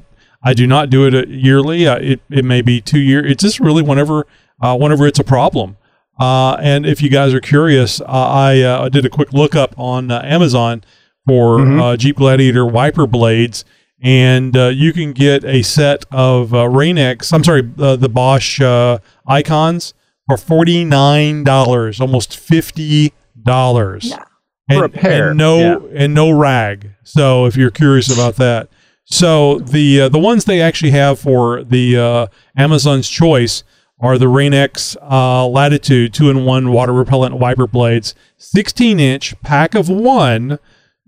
I do not do it uh, yearly. Uh, it it may be two year. It's just really whenever uh, whenever it's a problem. Uh, and if you guys are curious, uh, I uh, did a quick lookup on uh, Amazon for Mhm. uh, Jeep Gladiator wiper blades, and uh, you can get a set of uh, Rain-X. I'm sorry, uh, the Bosch uh, icons for forty nine dollars, almost fifty dollars. Yeah. And, For a pair, and no and no rag. So if you're curious about that, so the uh, the ones they actually have for the uh, Amazon's Choice are the Rain-X uh, Latitude two in one water repellent wiper blades, 16 inch pack of one,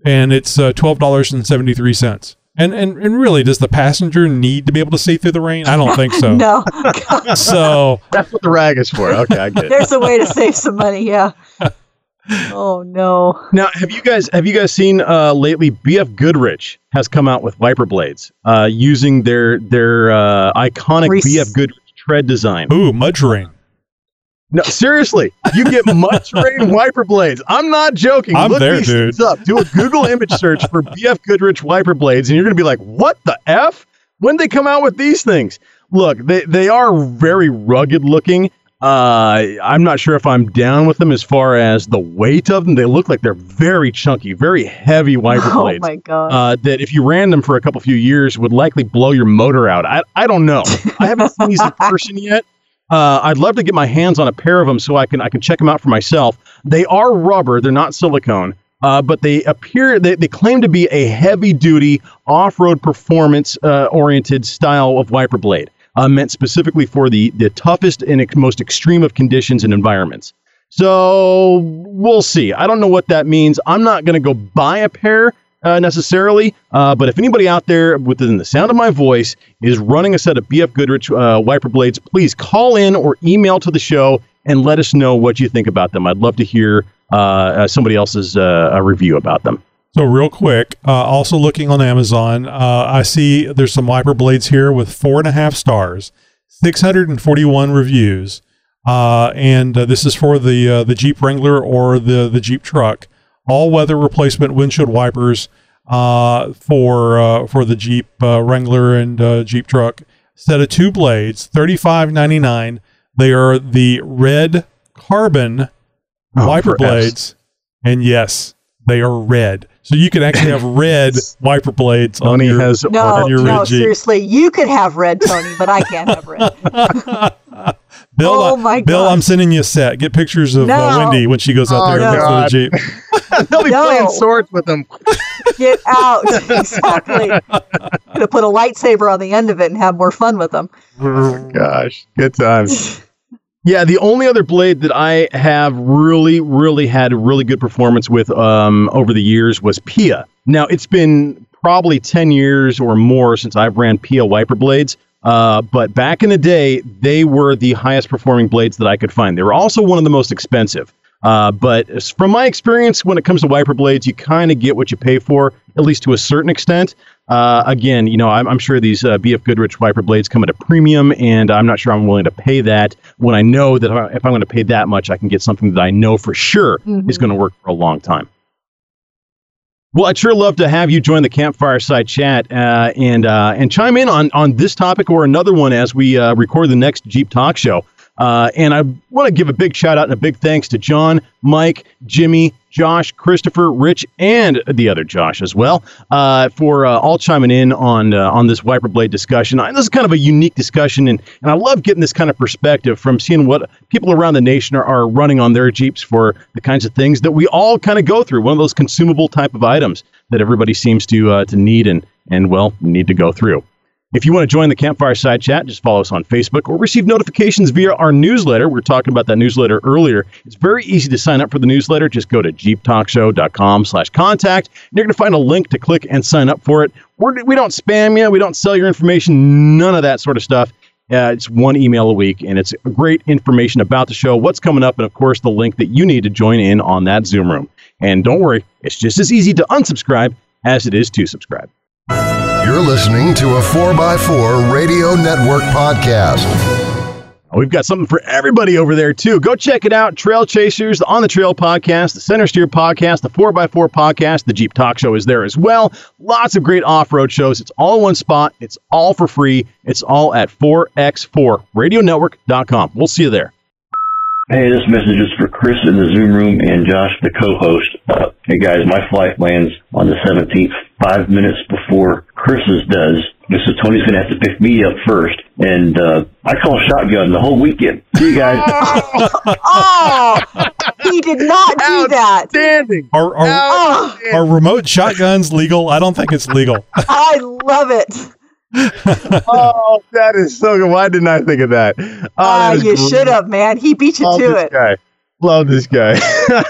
and it's uh, twelve dollars and seventy three cents. And, and and really, does the passenger need to be able to see through the rain? I don't think so. no, So That's what the rag is for. Okay, I get it. there's a way to save some money. Yeah. Oh no. Now, have you guys have you guys seen uh, lately? BF Goodrich has come out with wiper blades uh, using their their uh, iconic Reese- BF Goodrich tread design. ooh, mud terrain. No, seriously, you get mud terrain wiper blades. I'm not joking. I'm Look there, these dude. things up. Do a Google image search for BF Goodrich wiper blades, and you're going to be like, "What the f? When they come out with these things?" Look, they they are very rugged looking. Uh, I'm not sure if I'm down with them as far as the weight of them. They look like they're very chunky, very heavy wiper Oh blades. Oh my god. Uh, that if you ran them for a couple few years would likely blow your motor out. I, I don't know. I haven't seen these in person yet. Uh, I'd love to get my hands on a pair of them so I can I can check them out for myself. They are rubber; they're not silicone. Uh, but they appear they, they claim to be a heavy duty off road performance uh, oriented style of wiper blade, uh, meant specifically for the the toughest and ex- most extreme of conditions and environments. So we'll see. I don't know what that means. I'm not going to go buy a pair uh, necessarily, uh, but if anybody out there within the sound of my voice is running a set of BF Goodrich uh, wiper blades, please call in or email to the show and let us know what you think about them. I'd love to hear uh, uh, somebody else's uh, review about them. So real quick, uh, also looking on Amazon, uh, I see there's some wiper blades here with four and a half stars, 641 reviews, uh, and uh, this is for the uh, the Jeep Wrangler or the the Jeep truck, all weather replacement windshield wipers uh, for uh, for the Jeep uh, Wrangler and uh, Jeep truck. Set of two blades, 35.99. They are the red carbon Oh, wiper F's. blades, and yes, they are red. So you can actually have red wiper blades on Tony your, has no, on your no, red Jeep. seriously, you could have red, Tony, but I can't have red. Bill, Oh uh, my Bill, God. I'm sending you a set. Get pictures of uh, Wendy when she goes out Oh, there and no. looks for the Jeep. They'll be No. playing swords with them. Get out. exactly. Gonna put a lightsaber on the end of it and have more fun with them. Gosh, good times. Yeah, the only other blade that I have really, really had really good performance with um, over the years was PIAA. Now, it's been probably 10 years or more since I've ran PIAA wiper blades. Uh, but back in the day, they were the highest performing blades that I could find. They were also one of the most expensive. Uh, but from my experience, when it comes to wiper blades, you kind of get what you pay for, at least to a certain extent. Uh, again, you know, I'm, I'm sure these uh, BF Goodrich wiper blades come at a premium, and I'm not sure I'm willing to pay that when I know that if I'm going to pay that much, I can get something that I know for sure Mhm. is going to work for a long time. Well, I'd sure love to have you join the campfire side chat uh, and uh, and chime in on on this topic or another one as we uh, record the next Jeep Talk Show. Uh, and I want to give a big shout out and a big thanks to John, Mike, Jimmy, Josh, Christopher, Rich, and the other Josh as well uh, for uh, all chiming in on uh, on this wiper blade discussion. And this is kind of a unique discussion, and, and I love getting this kind of perspective from seeing what people around the nation are, are running on their Jeeps for the kinds of things that we all kind of go through. One of those consumable type of items that everybody seems to uh, to need and and well need to go through. If you want to join the Campfire Side Chat, just follow us on Facebook or receive notifications via our newsletter. We are talking about that newsletter earlier. It's very easy to sign up for the newsletter. Just go to jeeptalkshow.com slash contact. And you're going to find a link to click and sign up for it. We're, we don't spam you. We don't sell your information. None of that sort of stuff. Uh, it's one email a week, and it's great information about the show, what's coming up, and of course, the link that you need to join in on that Zoom room. And don't worry, it's just as easy to unsubscribe as it is to subscribe. You're listening to a 4x4 Radio Network podcast. We've got something for everybody over there, too. Go check it out. Trail Chasers, the On the Trail podcast, the Center Steer podcast, the 4x4 podcast, the Jeep Talk Show is there as well. Lots of great off road shows. It's all in one spot. It's all for free. It's all at 4x4radionetwork.com. We'll see you there. Hey, this message is for Chris in the Zoom room and Josh, the co-host. Uh, hey guys, my flight lands on the 17th, five minutes before Chris's does. So Tony's gonna have to pick me up first, and uh, I call shotgun the whole weekend. See you guys. oh, he did not do that. Outstanding. Are, are, Oh, are remote shotguns legal? I don't think it's legal. I love it. oh, that is so good. Why didn't I think of that? Oh, Ah, that is you should have, man. He beat you Love to this it. guy. Love this guy.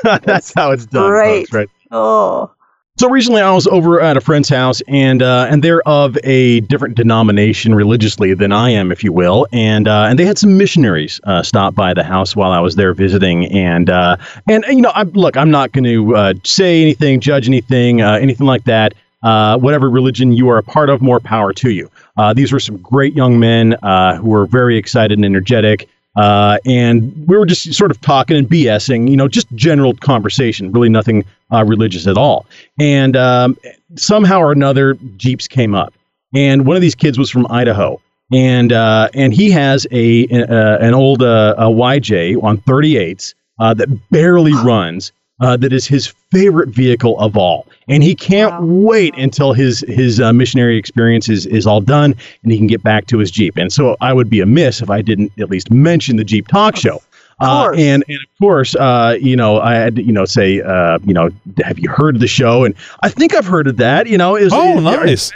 That's how it's done. Great. folks, right? Oh, So recently, I was over at a friend's house, and uh, and they're of a different denomination religiously than I am, if you will, and uh, and they had some missionaries uh, stop by the house while I was there visiting, and uh, and you know, I, look, I'm not going to uh, say anything, judge anything, uh, anything like that. Uh, whatever religion you are a part of, more power to you. Uh, these were some great young men uh, who were very excited and energetic. Uh, and we were just sort of talking and BSing, you know, just general conversation, really nothing uh, religious at all. And um, somehow or another, Jeeps came up. And one of these kids was from Idaho. and uh, and he has a, uh, an old uh, a YJ on 38s uh, that barely runs. Uh, that is his favorite vehicle of all, and he can't wait until his his uh, missionary experience is, is all done and he can get back to his Jeep. And so I would be amiss if I didn't at least mention the Jeep Talk Show. Uh, and, and of course, uh, you know, I had to, you know, say, uh, you know, have you heard of the show? And I think I've heard of that. You know, is Oh, nice.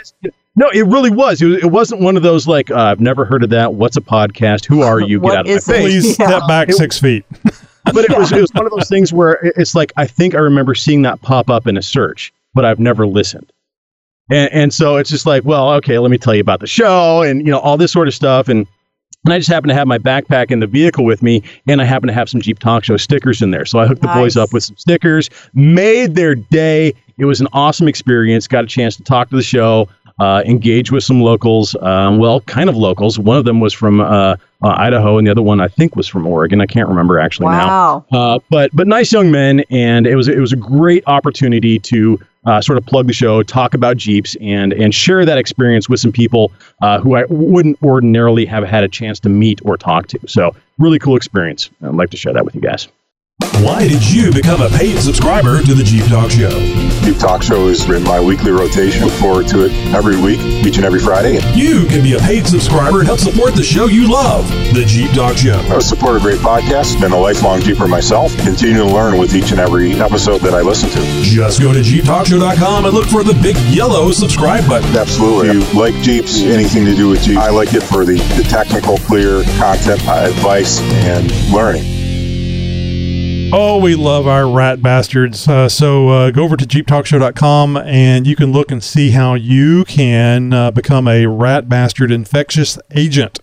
no, it really was. It, was. it wasn't one of those like uh, I've never heard of that. What's a podcast? Who are you? Get out of my is face. Please Yeah. step back six feet. But it was it was one of those things where it's like I think I remember seeing that pop up in a search, but I've never listened. And and so it's just like, well, okay, let me tell you about the show and you know all this sort of stuff and. And I just happen to have my backpack in the vehicle with me, and I happen to have some Jeep Talk Show stickers in there. So I hooked the boys up with some stickers, made their day. It was an awesome experience. Got a chance to talk to the show, uh, engage with some locals. Um, well, kind of locals. One of them was from uh, uh, Idaho, and the other one I think was from Oregon. I can't remember actually now. Wow. Uh, but but nice young men, and it was it was a great opportunity to uh, sort of plug the show, talk about Jeeps, and and share that experience with some people uh, who I wouldn't ordinarily have had a chance to meet or talk to. So really cool experience. I'd like to share that with you guys. Why did you become a paid subscriber to the Jeep Talk Show? Jeep Talk Show is in my weekly rotation. Look forward to it every week, each and every Friday. You can be a paid subscriber and help support the show you love, the Jeep Talk Show. I support a great podcast. Been a lifelong Jeeper myself. Continue to learn with each and every episode that I listen to. Just go to JeepTalkShow.com and look for the big yellow subscribe button. Absolutely. If you like Jeeps, anything to do with Jeeps, I like it for the, the technical, clear content, uh, advice, and learning. Oh, we love our rat bastards. Uh, so uh, go over to jeeptalkshow.com and you can look and see how you can uh, become a rat bastard infectious agent.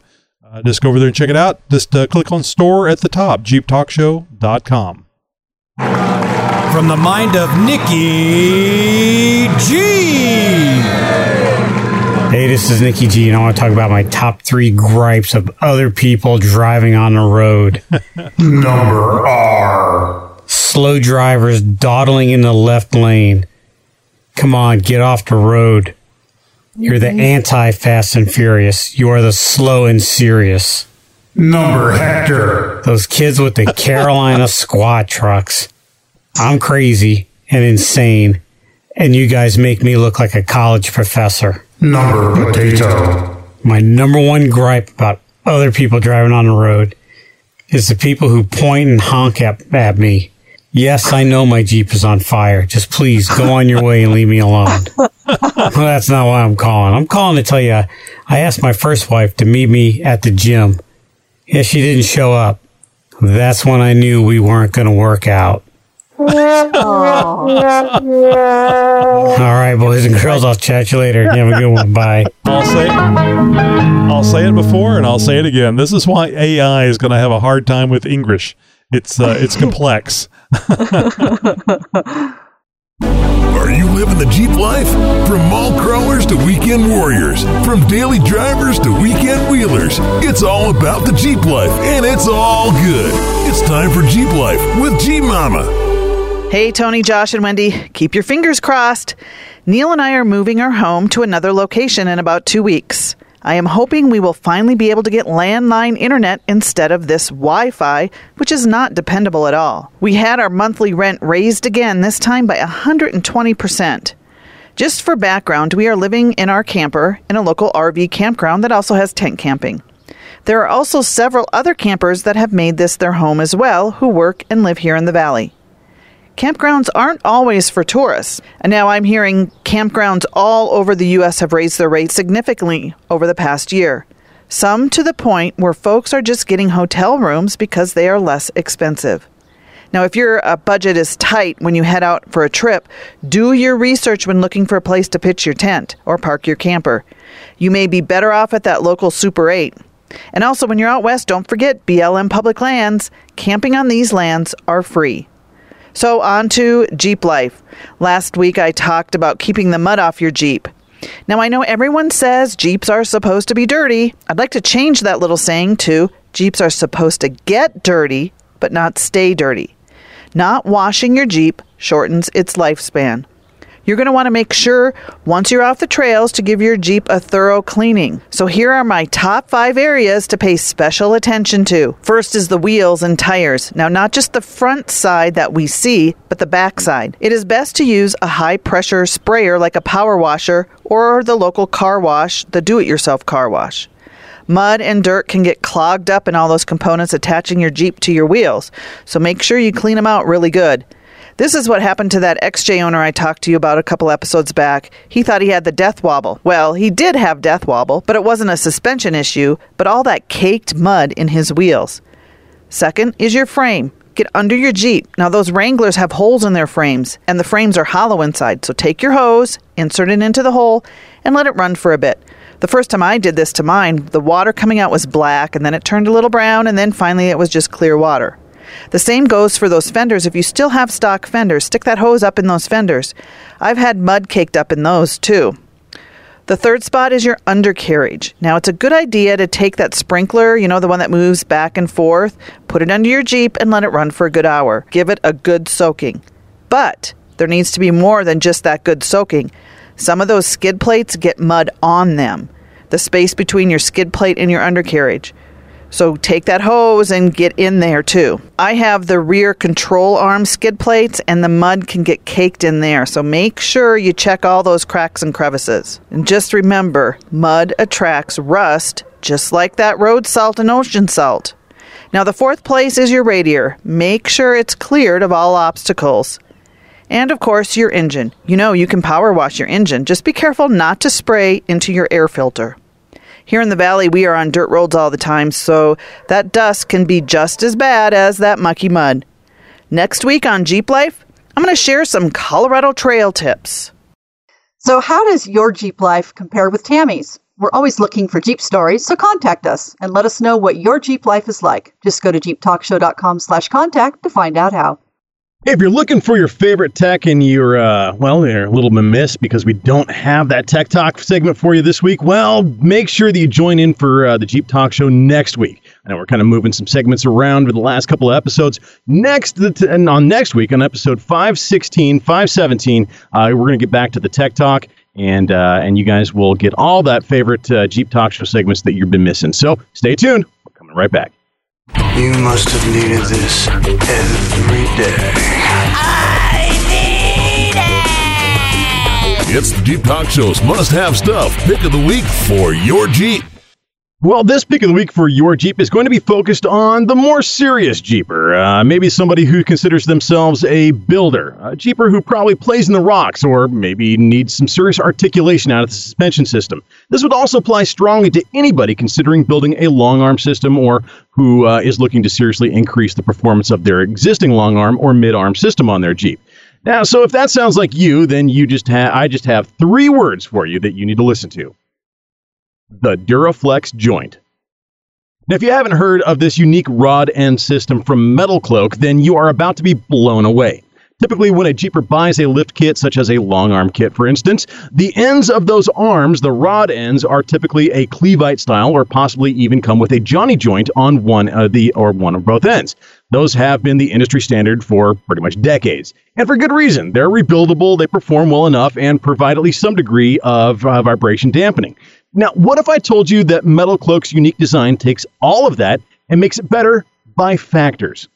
Uh, just go over there and check it out. Just uh, click on store at the top, jeeptalkshow.com. From the mind of Nikki G. Hey, this is Nikki G, and I want to talk about my top three gripes of other people driving on the road. Number R. Slow drivers dawdling in the left lane. Come on, get off the road. You're the mm-hmm. anti Fast and Furious. You are the slow and serious. Number Hector. Those kids with the Carolina squat trucks. I'm crazy and insane, and you guys make me look like a college professor. Number potato. My number one gripe about other people driving on the road is the people who point and honk at, at me. Yes, I know my Jeep is on fire. Just please go on your way and leave me alone. well, that's not why I'm calling. I'm calling to tell you I asked my first wife to meet me at the gym. Yeah, she didn't show up. That's when I knew we weren't going to work out. All right, boys and girls, I'll chat you later. You have a good one. Bye. I'll say, I'll say it before and I'll say it again. This is why AI is going to have a hard time with English. It's uh, it's complex. Are you living the Jeep life? From mall crawlers to weekend warriors, from daily drivers to weekend wheelers, it's all about the Jeep life, and it's all good. It's time for Jeep Life with Jeep Mama. Hey, Tony, Josh, and Wendy, keep your fingers crossed. Neil and I are moving our home to another location in about two weeks. I am hoping we will finally be able to get landline internet instead of this Wi Fi, which is not dependable at all. We had our monthly rent raised again, this time by 120%. Just for background, we are living in our camper in a local RV campground that also has tent camping. There are also several other campers that have made this their home as well who work and live here in the valley. Campgrounds aren't always for tourists, and now I'm hearing campgrounds all over the U.S. have raised their rates significantly over the past year. Some to the point where folks are just getting hotel rooms because they are less expensive. Now, if your uh, budget is tight when you head out for a trip, do your research when looking for a place to pitch your tent or park your camper. You may be better off at that local Super 8. And also, when you're out west, don't forget BLM public lands. Camping on these lands are free. So, on to Jeep life. Last week I talked about keeping the mud off your Jeep. Now, I know everyone says Jeeps are supposed to be dirty. I'd like to change that little saying to Jeeps are supposed to get dirty, but not stay dirty. Not washing your Jeep shortens its lifespan. You're going to want to make sure once you're off the trails to give your Jeep a thorough cleaning. So here are my top five areas to pay special attention to. First is the wheels and tires. Now, not just the front side that we see, but the back side. It is best to use a high pressure sprayer like a power washer or the local car wash, the do it yourself car wash. Mud and dirt can get clogged up in all those components attaching your Jeep to your wheels, so make sure you clean them out really good. This is what happened to that XJ owner I talked to you about a couple episodes back. He thought he had the death wobble. Well, he did have death wobble, but it wasn't a suspension issue, but all that caked mud in his wheels. Second is your frame. Get under your Jeep. Now, those Wranglers have holes in their frames, and the frames are hollow inside. So take your hose, insert it into the hole, and let it run for a bit. The first time I did this to mine, the water coming out was black, and then it turned a little brown, and then finally it was just clear water. The same goes for those fenders. If you still have stock fenders, stick that hose up in those fenders. I've had mud caked up in those too. The third spot is your undercarriage. Now, it's a good idea to take that sprinkler, you know, the one that moves back and forth, put it under your Jeep, and let it run for a good hour. Give it a good soaking. But there needs to be more than just that good soaking. Some of those skid plates get mud on them, the space between your skid plate and your undercarriage. So take that hose and get in there too. I have the rear control arm skid plates and the mud can get caked in there. So make sure you check all those cracks and crevices. And just remember, mud attracts rust just like that road salt and ocean salt. Now the fourth place is your radiator. Make sure it's cleared of all obstacles. And of course, your engine. You know you can power wash your engine. Just be careful not to spray into your air filter. Here in the valley, we are on dirt roads all the time, so that dust can be just as bad as that mucky mud. Next week on Jeep Life, I'm going to share some Colorado trail tips. So, how does your Jeep life compare with Tammy's? We're always looking for Jeep stories, so contact us and let us know what your Jeep life is like. Just go to jeeptalkshow.com slash contact to find out how. If you're looking for your favorite tech and you're, uh, well, you're a little remiss because we don't have that Tech Talk segment for you this week, well, make sure that you join in for uh, the Jeep Talk Show next week. I know we're kind of moving some segments around for the last couple of episodes. Next, and on next week, on episode 516, 517, uh, we're going to get back to the Tech Talk and uh, and you guys will get all that favorite uh, Jeep Talk Show segments that you've been missing. So stay tuned. We're coming right back. You must have needed this every day. It's the Jeep Talk Show's must have stuff pick of the week for your Jeep. Well, this pick of the week for your Jeep is going to be focused on the more serious Jeeper. Uh, maybe somebody who considers themselves a builder, a Jeeper who probably plays in the rocks, or maybe needs some serious articulation out of the suspension system. This would also apply strongly to anybody considering building a long arm system or who uh, is looking to seriously increase the performance of their existing long arm or mid arm system on their Jeep. Now, so if that sounds like you, then you just have I just have three words for you that you need to listen to. The DuroFlex joint. Now, if you haven't heard of this unique rod end system from Metal Cloak, then you are about to be blown away. Typically, when a Jeeper buys a lift kit, such as a long arm kit, for instance, the ends of those arms, the rod ends, are typically a Clevite style, or possibly even come with a Johnny joint on one of the or one of both ends. Those have been the industry standard for pretty much decades, and for good reason. They're rebuildable, they perform well enough, and provide at least some degree of uh, vibration dampening. Now, what if I told you that Metal Cloak's unique design takes all of that and makes it better by factors?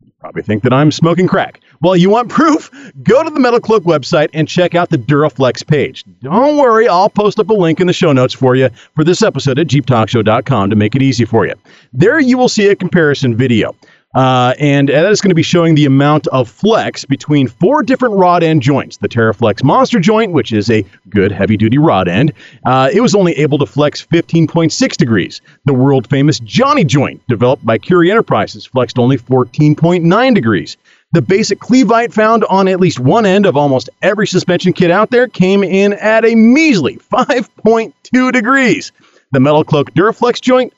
You probably think that I'm smoking crack. Well, you want proof? Go to the Metal Cloak website and check out the DuroFlex page. Don't worry, I'll post up a link in the show notes for you for this episode at jeeptalkshow.com to make it easy for you. There you will see a comparison video. Uh, and that is going to be showing the amount of flex between four different rod end joints. The TeraFlex Monster joint, which is a good heavy duty rod end, uh, it was only able to flex 15.6 degrees. The world famous Johnny joint, developed by Currie Enterprises, flexed only 14.9 degrees. The basic Clevite found on at least one end of almost every suspension kit out there came in at a measly 5.2 degrees. The Metal Cloak DuroFlex joint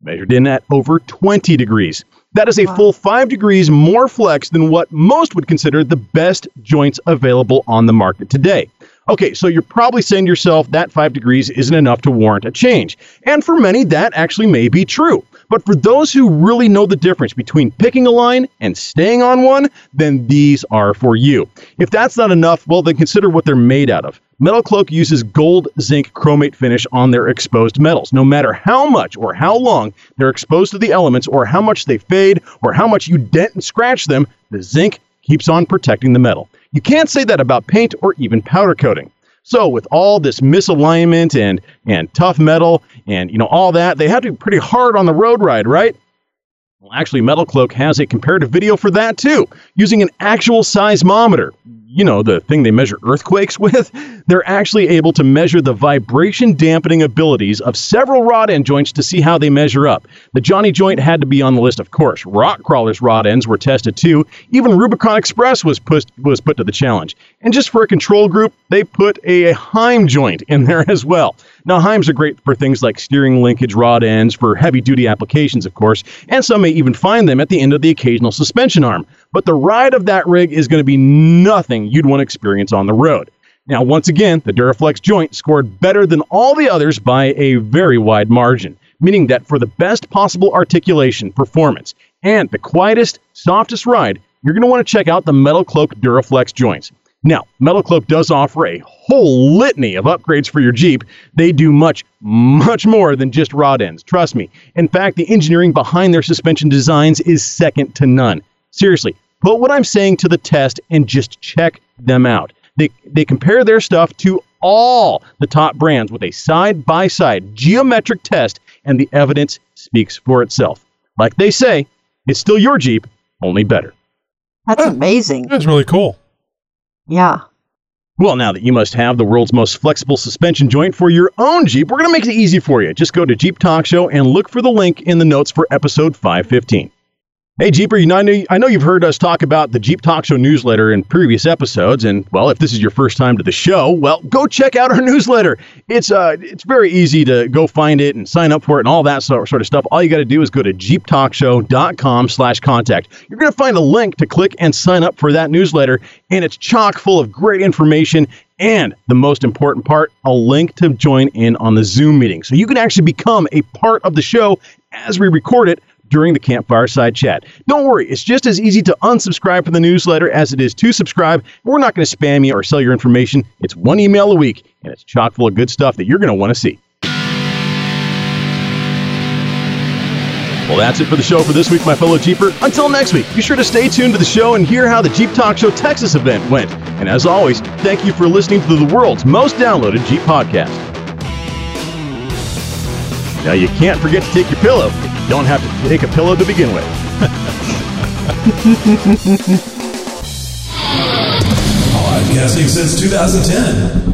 measured in at over 20 degrees. That is a full five degrees more flex than what most would consider the best joints available on the market today. Okay, so you're probably saying to yourself that five degrees isn't enough to warrant a change. And for many, that actually may be true. But for those who really know the difference between picking a line and staying on one, then these are for you. If that's not enough, well, then consider what they're made out of. Metal Cloak uses gold zinc chromate finish on their exposed metals. No matter how much or how long they're exposed to the elements, or how much they fade, or how much you dent and scratch them, the zinc keeps on protecting the metal. You can't say that about paint or even powder coating. So with all this misalignment and and tough metal and you know all that, they had to be pretty hard on the road ride, right? Well, actually, Metal Cloak has a comparative video for that too, using an actual seismometer. You know, the thing they measure earthquakes with. They're actually able to measure the vibration dampening abilities of several rod end joints to see how they measure up. The Johnny joint had to be on the list, of course. Rock Krawler's rod ends were tested too. Even Rubicon Express was put, was put to the challenge. And just for a control group, they put a Heim joint in there as well. Now, Heims are great for things like steering linkage rod ends for heavy duty applications, of course, and some may even find them at the end of the occasional suspension arm. But the ride of that rig is going to be nothing you'd want to experience on the road. Now, once again, the DuroFlex joint scored better than all the others by a very wide margin, meaning that for the best possible articulation, performance, and the quietest, softest ride, you're going to want to check out the Metal Cloak DuroFlex joints. Now, Metal Cloak does offer a whole litany of upgrades for your Jeep. They do much, much more than just rod ends. Trust me. In fact, the engineering behind their suspension designs is second to none. Seriously, put what I'm saying to the test and just check them out. They, they compare their stuff to all the top brands with a side by side geometric test, and the evidence speaks for itself. Like they say, it's still your Jeep, only better. That's amazing. That's really cool. Yeah. Well, now that you must have the world's most flexible suspension joint for your own Jeep, we're going to make it easy for you. Just go to Jeep Talk Show and look for the link in the notes for episode 515. Hey, Jeeper, you know, I know- know you've heard us talk about the Jeep Talk Show newsletter in previous episodes, and well, if this is your first time to the show, well, go check out our newsletter. It's uh, it's very easy to go find it and sign up for it and all that sort of stuff. All you got to do is go to jeeptalkshow.com/contact. You're going to find a link to click and sign up for that newsletter, and it's chock full of great information. And the most important part, a link to join in on the Zoom meeting. So you can actually become a part of the show as we record it during the campfire side chat. Don't worry, it's just as easy to unsubscribe from the newsletter as it is to subscribe. We're not going to spam you or sell your information. It's one email a week, and it's chock full of good stuff that you're going to want to see. Well, that's it for the show for this week, my fellow Jeeper. Until next week, be sure to stay tuned to the show and hear how the Jeep Talk Show Texas event went. And as always, thank you for listening to the world's most downloaded Jeep podcast. Now, you can't forget to take your pillow you don't have to take a pillow to begin with. Podcasting since 2010.